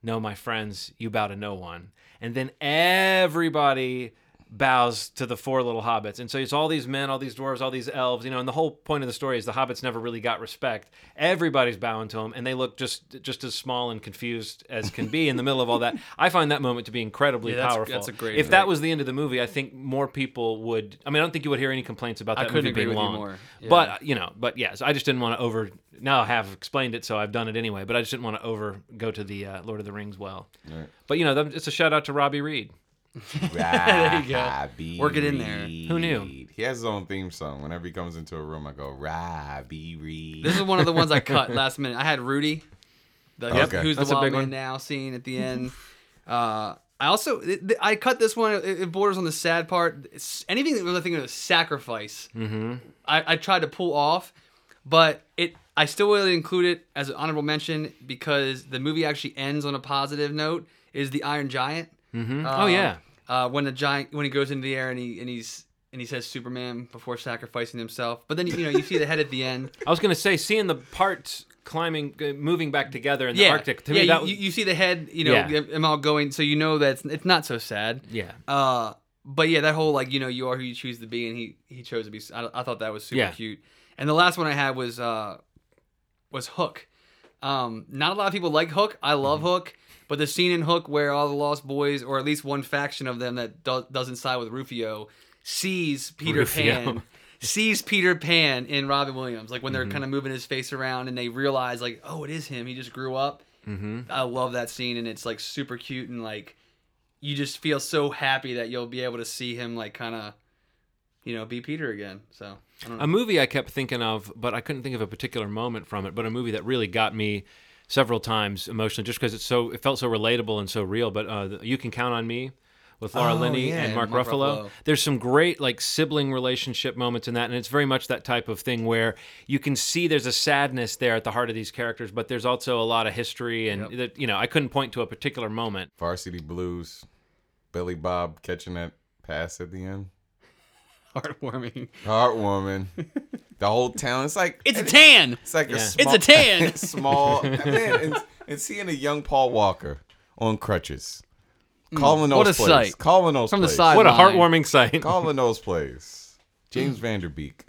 No, my friends, you bow to no one. And then everybody bows to the four little hobbits. And so it's all these men, all these dwarves, all these elves, you know, and the whole point of the story is the hobbits never really got respect. Everybody's bowing to them and they look just just as small and confused as can be in the middle of all that. I find that moment to be incredibly Yeah, that's- powerful. that's a great If point. that was the end of the movie, I think more people would I mean, I don't think you would hear any complaints about I that couldn't movie agree being with you long. more. Yeah. But, you know, but yes, I just didn't want to over now I have explained it so I've done it anyway, but I just didn't want to over go to the uh, Lord of the Rings well. Right. But you know, it's a shout out to Robbie Reed. There you go. Robbie Work it in there. Who knew? He has his own theme song. Whenever he comes into a room, I go, Robbie Reed. This is one of the ones I cut last minute. I had Rudy, the Okay. who's That's the a wild big man one. now scene at the end. Uh, I also it- I cut this one. It, it borders on the sad part. It's, anything that was I think of a sacrifice. Mm-hmm. I, I tried to pull off, but it I still will include it as an honorable mention because the movie actually ends on a positive note. Is the Iron Giant? Mhm. Uh, Oh, yeah. Uh, when the giant when he goes into the air and he and he's and he says Superman before sacrificing himself. But then you know you see the head at the end. I was gonna say, seeing the parts climbing, uh, moving back together in the Arctic. To yeah, me, that you, was, you see the head, you know, Yeah. them all going, so you know that it's, it's not so sad. Yeah. Uh, but yeah, that whole like you know you are who you choose to be, and he he chose to be. I, I thought that was super Yeah. cute. And the last one I had was uh was Hook. Um, not a lot of people like Hook. I love Mm-hmm. Hook, but the scene in Hook where all the Lost Boys, or at least one faction of them that do- doesn't side with Rufio, sees Peter Rufio. Pan, sees Peter Pan in Robin Williams, like when they're Mhm. kind of moving his face around and they realize like, oh, it is him. He just grew up. hmm I love that scene, and it's like super cute and like you just feel so happy that you'll be able to see him like kind of, you know, be Peter again. So I don't know. A movie I kept thinking of, but I couldn't think of a particular moment from it. But a movie that really got me several times emotionally, just because it's so it felt so relatable and so real. But uh, the- you can count on me with Laura Oh, Linney yeah, and Mark, Mark Ruffalo. Ruffalo. There's some great like sibling relationship moments in that, and it's very much that type of thing where you can see there's a sadness there at the heart of these characters, but there's also a lot of history, and that you know I couldn't point to a particular moment. Varsity Blues, Billy Bob catching that pass at the end. Heartwarming. Heartwarming. the whole town. It's like It's a tan. It's like Yeah. a It's a tan. small man, and, and seeing a young Paul Walker on crutches. Calling those Mm. What a plays. sight. Calling those From the side What a heartwarming sight. Calling those plays. James Van Der Beek.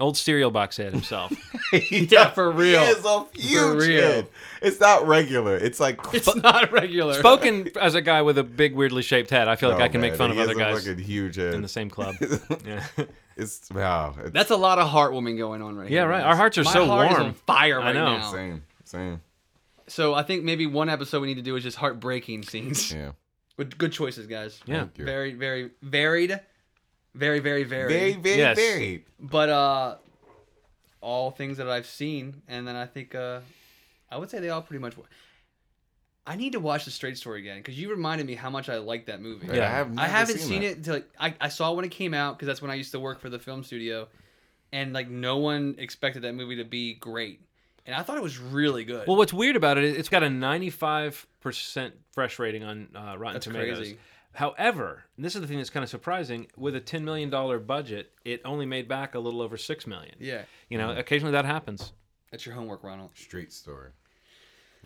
Old cereal box head himself. yeah, for real. He is a huge real. head. It's not regular. It's like It's not regular. Spoken as a guy with a big, weirdly shaped head, I feel like No, I can make man, fun of he other has a guys fucking huge head. in the same club. yeah. It's wow. It's, That's a lot of heartwarming going on right here. Yeah, here. right. Our hearts are My so heart is warm. on fire I right know. now. same. Same. So I think maybe one episode we need to do is just heartbreaking scenes. Yeah. With good choices, guys. Yeah. Thank you. Very, very varied. Very, very varied. Very, very, Yes. very. But uh all things that I've seen, and then I think uh I would say they all pretty much. I need to watch the Straight Story again because you reminded me how much I like that movie. Yeah, I have I haven't seen seen, that. it until like, I I saw when it came out because that's when I used to work for the film studio, and like no one expected that movie to be great, and I thought it was really good. Well, what's weird about it, is it's got a 95% fresh rating on uh, Rotten That's Tomatoes. crazy. However, and this is the thing that's kind of surprising, with a $10 million budget, it only made back a little over 6 million. yeah, You know, mm-hmm. occasionally that happens. that's your homework, Ronald. Street story.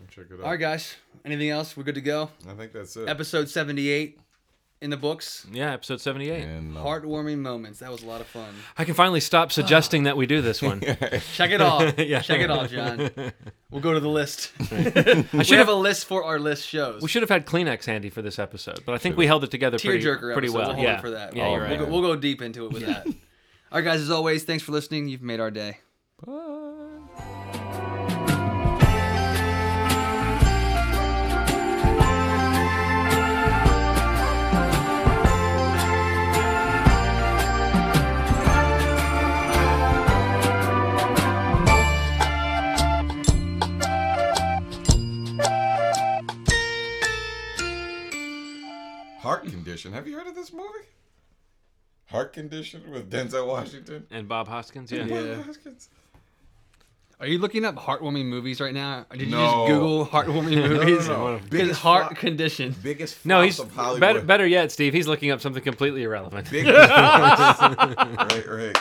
Check it out. All right, guys. Anything else? We're good to go. I think that's it. Episode seventy-eight in the books. Yeah, episode 78. And, uh, Heartwarming moments. That was a lot of fun. I can finally stop suggesting that we do this one. Check it off. Yeah. Check it off, John. We'll go to the list. I should have have- a list for our list shows. We should have had Kleenex handy for this episode, but I think we held it together pretty, Tearjerker pretty episode. well. We'll hold yeah, it for that. Yeah, we'll, you're right. we'll, go, we'll go deep into it with that. All right, guys. As always, thanks for listening. You've made our day. Heart Condition. Have you heard of this movie? Heart Condition with Denzel Washington. And Bob Hoskins, yeah. Yeah. Hoskins. Are you looking up heartwarming movies right now? Or did you No. just Google heartwarming No, no, movies? no. Because Biggest heart flop- condition. Biggest No, flops he's of Hollywood. better, better yet, Steve. He's looking up something completely irrelevant. Biggest right, right.